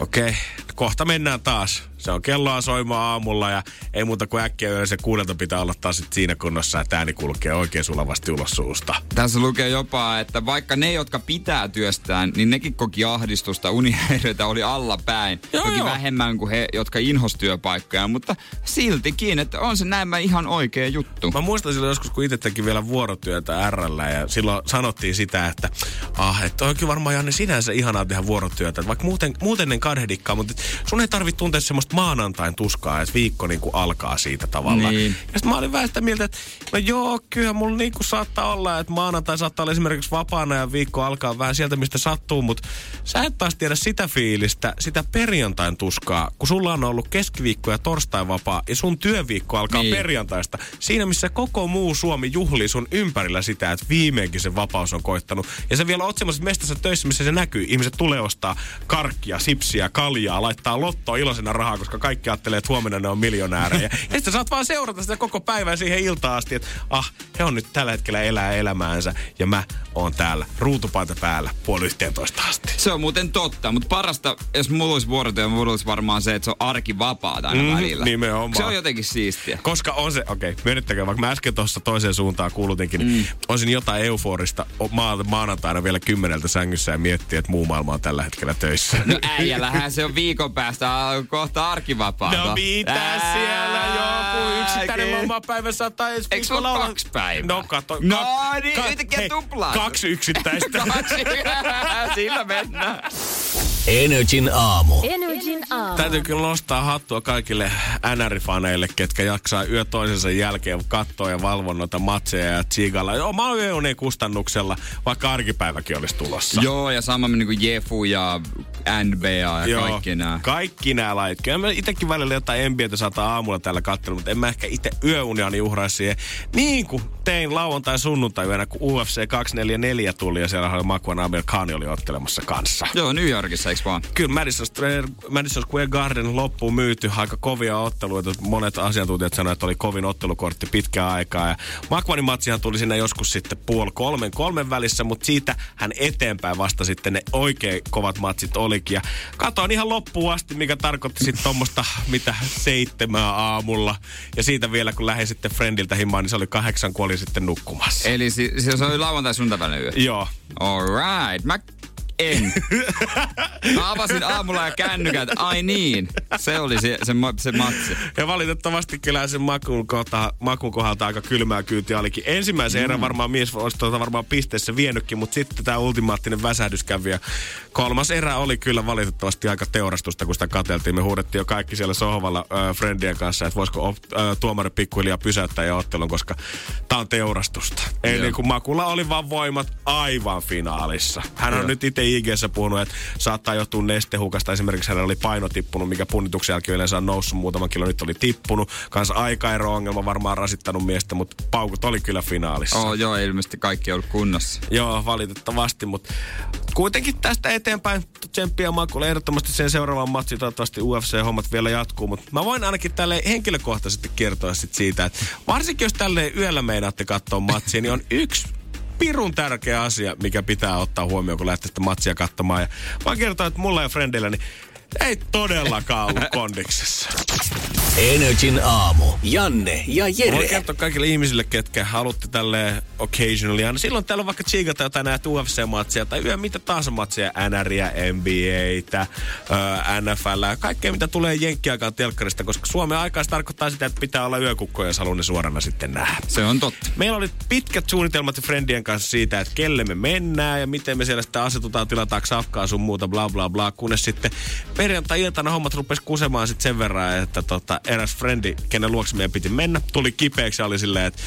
okei, okay, kohta mennään taas. Se on kelloa soimaan aamulla ja ei muuta kuin äkkiä yöllä se kuudelta pitää olla taas sit siinä kunnossa, että ääni kulkee oikein sulavasti ulos suusta. Tässä lukee jopa, että vaikka ne, jotka pitää työstään, niin nekin koki ahdistusta, unihäiriöitä oli allapäin. Joo, Toki joo. vähemmän kuin he, jotka inhos työpaikkoja, mutta siltikin, että on se näin ihan oikea juttu. Mä muistan silloin joskus, kun itse teki vielä vuorotyötä RL ja silloin sanottiin sitä, että ah, että on kyllä varmaan Janne sinänsä ihanaa tehdä vuorotyötä. Vaikka muuten, muuten en kadehdikaan, mutta et sun ei tarvitse tuntea semmoista maanantain tuskaa, että viikko niin kuin alkaa siitä tavallaan. Niin. Ja sitten mä olin vähän sitä mieltä, että no joo, kyllä mulla niin kuin saattaa olla, että maanantai saattaa olla esimerkiksi vapaana ja viikko alkaa vähän sieltä, mistä sattuu, mutta sä et taas tiedä sitä fiilistä, sitä perjantain tuskaa, kun sulla on ollut keskiviikko ja torstai vapaa ja sun työviikko alkaa Niin. perjantaista. Siinä, missä koko muu Suomi juhlii sun ympärillä sitä, että viimeinkin se vapaus on koittanut. Ja sä vielä oot semmoisessa mestassa töissä, missä se näkyy. Ihmiset tulee ostaa karkkia, sipsiä, kaljaa, laittaa lottoa iloisena rahaa, koska kaikki ajattelee, että huomenna ne on miljonäärejä. ja sitten saat vaan seurata sitä koko päivää siihen iltaan asti, että ah, he on nyt tällä hetkellä elää elämäänsä ja mä oon täällä ruutupaita päällä puoli yhteentoista asti. Se on muuten totta, mutta parasta, jos mulla olisi vuorotyö, mulla olisi varmaan se, että se on arki vapaata aina Mhm, välillä. nimenomaan. Se on jotenkin siistiä. Koska on se, okei, okay, myönnettäkö, vaikka mä äsken tuossa toiseen suuntaan kuulutinkin, mm. niin olisin jotain euforista ma- maanantaina vielä kymmeneltä sängyssä ja miettiä, että muu maailma on tällä hetkellä töissä. No äijällähän se on viikon päästä on kohta arkivapaata. No mitä siellä joku yksittäinen lomapäivä saattaa ensi Eikö viikolla olla? kaksi päivää? No kato. No ka- niin, yhtäkkiä hei, tuplaa. Kaksi yksittäistä. Kaksi. Sillä mennään. Energin aamu. Energin aamu. Täytyy kyllä nostaa hattua kaikille NR-faneille, ketkä jaksaa yö toisensa jälkeen katsoa ja valvoa noita matseja ja tsiigalla. Oma yöunien kustannuksella, vaikka arkipäiväkin olisi tulossa. Joo, ja sama niin kuin Jefu ja NBA ja Joo, kaikki nämä. Kaikki nämä lait. Kyllä mä itekin välillä jotain NBAtä saattaa aamulla täällä katsella, mutta en mä ehkä itse yöuniani uhraisi siihen. Niin kuin tein lauantai sunnuntai yönä, kun UFC 244 tuli ja siellä oli Makuan Amir Khan oli ottelemassa kanssa. Joo, New Yorkissa, eikö vaan? Kyllä Madison Square, Madison Square Garden loppuun myyty aika kovia otteluita. Monet asiantuntijat sanoivat, että oli kovin ottelukortti pitkään aikaa. Ja Makvanin matsihan tuli sinne joskus sitten puoli kolmen kolmen välissä, mutta siitä hän eteenpäin vasta sitten ne oikein kovat matsit olikin. Ja katoin ihan loppuun asti, mikä tarkoitti sitten tuommoista, mitä seitsemää aamulla. Ja siitä vielä, kun lähdin sitten Friendiltä himaan, niin se oli kahdeksan, kun olin sitten nukkumassa. Eli si- si- se oli lauantai sunnuntai yö. Joo. Alright. Mä en. Mä avasin aamulla ja kännykät. Ai niin. Se oli se, se, se matsi. Ja valitettavasti kyllä sen makun, kohta, makun kohdalta aika kylmää kyytiä olikin. Ensimmäisen mm. erän varmaan mies olisi tuota varmaan pisteessä vienytkin, mutta sitten tämä ultimaattinen väsähdys kävi. Ja kolmas erä oli kyllä valitettavasti aika teurastusta, kun sitä katseltiin. Me huudettiin jo kaikki siellä sohvalla äh, friendien kanssa, että voisiko op, äh, tuomari pikkuhiljaa pysäyttää ja ottelun, koska tämä on teurastusta. Eli Joo. kun Makulla oli vaan voimat aivan finaalissa. Hän on Joo. nyt itse itse ig puhunut, että saattaa johtua nestehukasta. Esimerkiksi hänellä oli paino tippunut, mikä punnituksen jälkeen yleensä on noussut muutaman kilo, nyt oli tippunut. Kans aikaero-ongelma varmaan rasittanut miestä, mutta paukut oli kyllä finaalissa. Oh, joo, ilmeisesti kaikki on ollut kunnossa. Joo, valitettavasti, mutta kuitenkin tästä eteenpäin tsemppiä Makulle ehdottomasti sen seuraavan matsi, toivottavasti UFC-hommat vielä jatkuu, mutta mä voin ainakin tälle henkilökohtaisesti kertoa sit siitä, että varsinkin jos tälle yöllä meinaatte katsoa matsia, niin on yksi pirun tärkeä asia, mikä pitää ottaa huomioon, kun lähtee sitä matsia katsomaan. Ja vaan kertoa, että mulla ja frendillä, niin ei todellakaan ollut kondiksessa. Energin aamu. Janne ja Voin Jere. kertoa kaikille ihmisille, ketkä haluatte tälle occasionally. Aina silloin täällä on vaikka chiikata jotain näitä UFC-matseja tai yö mitä tahansa matseja, NRiä, NBAtä, NFL, kaikkea mitä tulee jenkkiaikaan telkkarista, koska Suomen aikaa se tarkoittaa sitä, että pitää olla yökukkoja, jos haluaa ne suorana sitten nähdä. Se on totta. Meillä oli pitkät suunnitelmat Friendien kanssa siitä, että kelle me mennään ja miten me siellä sitten asetutaan, tilataanko safkaa sun muuta, bla bla bla, kunnes sitten perjantai-iltana hommat rupesi kusemaan sitten sen verran, että tota, eräs Friendi, kenen luokse meidän piti mennä, tuli kipeäksi ja oli silleen, että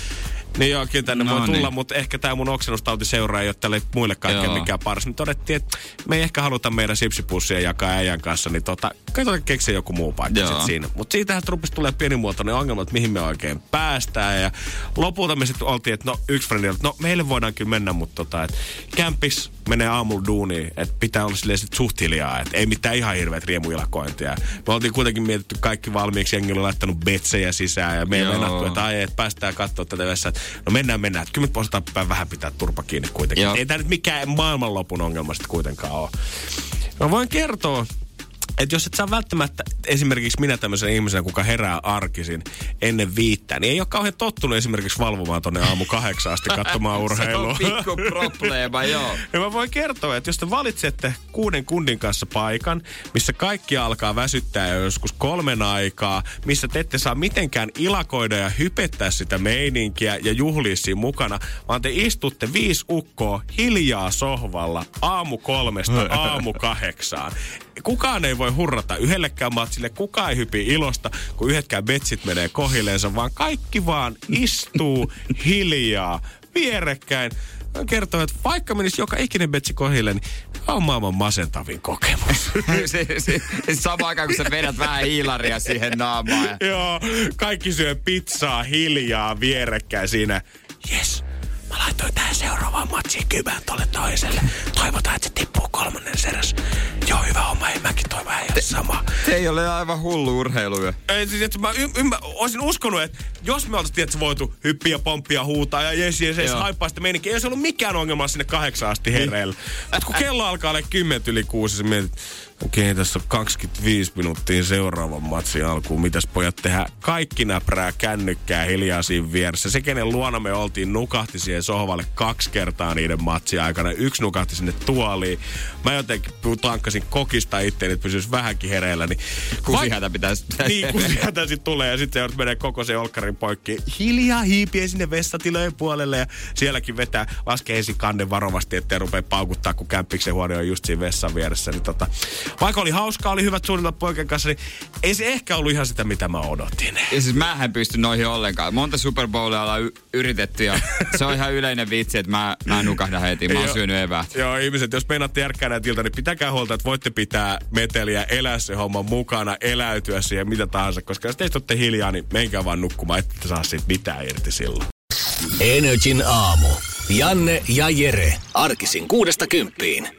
niin joo, kyllä tänne No voi tulla, niin. mutta ehkä tämä mun oksennustauti seuraa ei ole tälle muille kaikkeen Joo. mikään paras. Me todettiin, että me ei ehkä haluta meidän sipsipussia jakaa äijän kanssa, niin tota, katsotaan keksiä joku muu paikka sit siinä. Mutta siitähän rupesi tulee pienimuotoinen ongelma, että mihin me oikein päästään. Ja lopulta me sitten oltiin, että no yksi frendi että no meille voidaan kyllä mennä, mutta tota, että kämpis menee aamulla duuniin, että pitää olla silleen sit suht hiljaa, että ei mitään ihan hirveät riemuilakointia. Me oltiin kuitenkin mietitty kaikki valmiiksi, jengi oli laittanut betsejä sisään ja me ei venattu, että ai, että päästään katsoa tätä vessaa. No mennään, mennään. Että me osataan vähän pitää turpa kiinni kuitenkin. Joo. Ei tämä nyt mikään maailmanlopun ongelma sitten kuitenkaan ole. Mä voin kertoa, että jos et saa välttämättä, esimerkiksi minä tämmöisen ihmisenä, kuka herää arkisin ennen viittää, niin ei ole kauhean tottunut esimerkiksi valvomaan tonne aamu kahdeksaan asti katsomaan urheilua. Se on pikku probleema, joo. Ja mä voin kertoa, että jos te valitsette kuuden kundin kanssa paikan, missä kaikki alkaa väsyttää jo joskus kolmen aikaa, missä te ette saa mitenkään ilakoida ja hypettää sitä meininkiä ja juhlia siinä mukana, vaan te istutte viisi ukkoa hiljaa sohvalla aamu kolmesta aamu kahdeksaan. Kukaan ei voi hurrata yhdellekään matsille, kukaan ei hypi ilosta, kun yhdetkään betsit menee kohileensa, vaan kaikki vaan istuu hiljaa vierekkäin Hän kertoo, että vaikka menisi joka ikinen betsi kohille, niin on maailman masentavin kokemus. se, se, se, sama aikaan, kun sä vedät vähän hiilaria siihen naamaan. Ja... Joo, kaikki syö pizzaa hiljaa vierekkäin siinä. Yes, mä laitoin tähän seuraavaan matsiin kybään tolle toiselle. Toivotaan, että se tippuu kolmannen seräs. Joo, hyvä homma, ei mäkin toi vähän Te... sama. Se ei ole aivan hullu urheiluyö. Ei, siis, että mä y- ymmär, olisin uskonut, että jos me oltaisiin tietysti voitu hyppiä, pomppia, huutaa ja jes, jes, jes, haippaa sitä meininkiä, ei olisi ollut mikään ongelma sinne kahdeksaan asti hereillä. Mutta kun kello alkaa olla 10 yli kuusi, sä mietit, okei, tässä on 25 minuuttia seuraavan matsin alkuun. Mitäs pojat tehdä? Kaikki näprää kännykkää hiljaa siinä vieressä. Se, kenen luona me oltiin, nukahti siihen sohvalle kaksi kertaa niiden matsin aikana. Yksi nukahti sinne tuoliin. Mä jotenkin tankkasin kokista itteeni, että pysyisi vähänkin hereillä. Niin Kusihätä pitäisi... niin, kun sieltä sitten tulee ja sitten se menee koko se olkkarin poikki. Hiljaa hiipie sinne vessatilojen puolelle ja sielläkin vetää, laskee ensin kannen varovasti, ettei rupea paukuttaa, kun kämppiksen huone on just siinä vessan vieressä. Niin tota, vaikka oli hauskaa, oli hyvät suunnitelmat poikien kanssa, niin ei se ehkä ollut ihan sitä, mitä mä odotin. Ja siis mä en pysty noihin ollenkaan. Monta Super Bowlia ollaan y- yritetty ja se on ihan yleinen vitsi, että mä, mä nukahdan heti. Mä oon Joo. syönyt evää. Joo, ihmiset, jos meinaatte järkkää näitä ilta, niin pitäkää huolta, että voitte pitää meteliä, elää se homma mukana, eläytyä siihen, mitä tahansa. Koska jos teistä olette hiljaa, niin menkää vaan nukkumaan, ette saa siitä mitään irti silloin. Energin aamu. Janne ja Jere. Arkisin kuudesta kymppiin.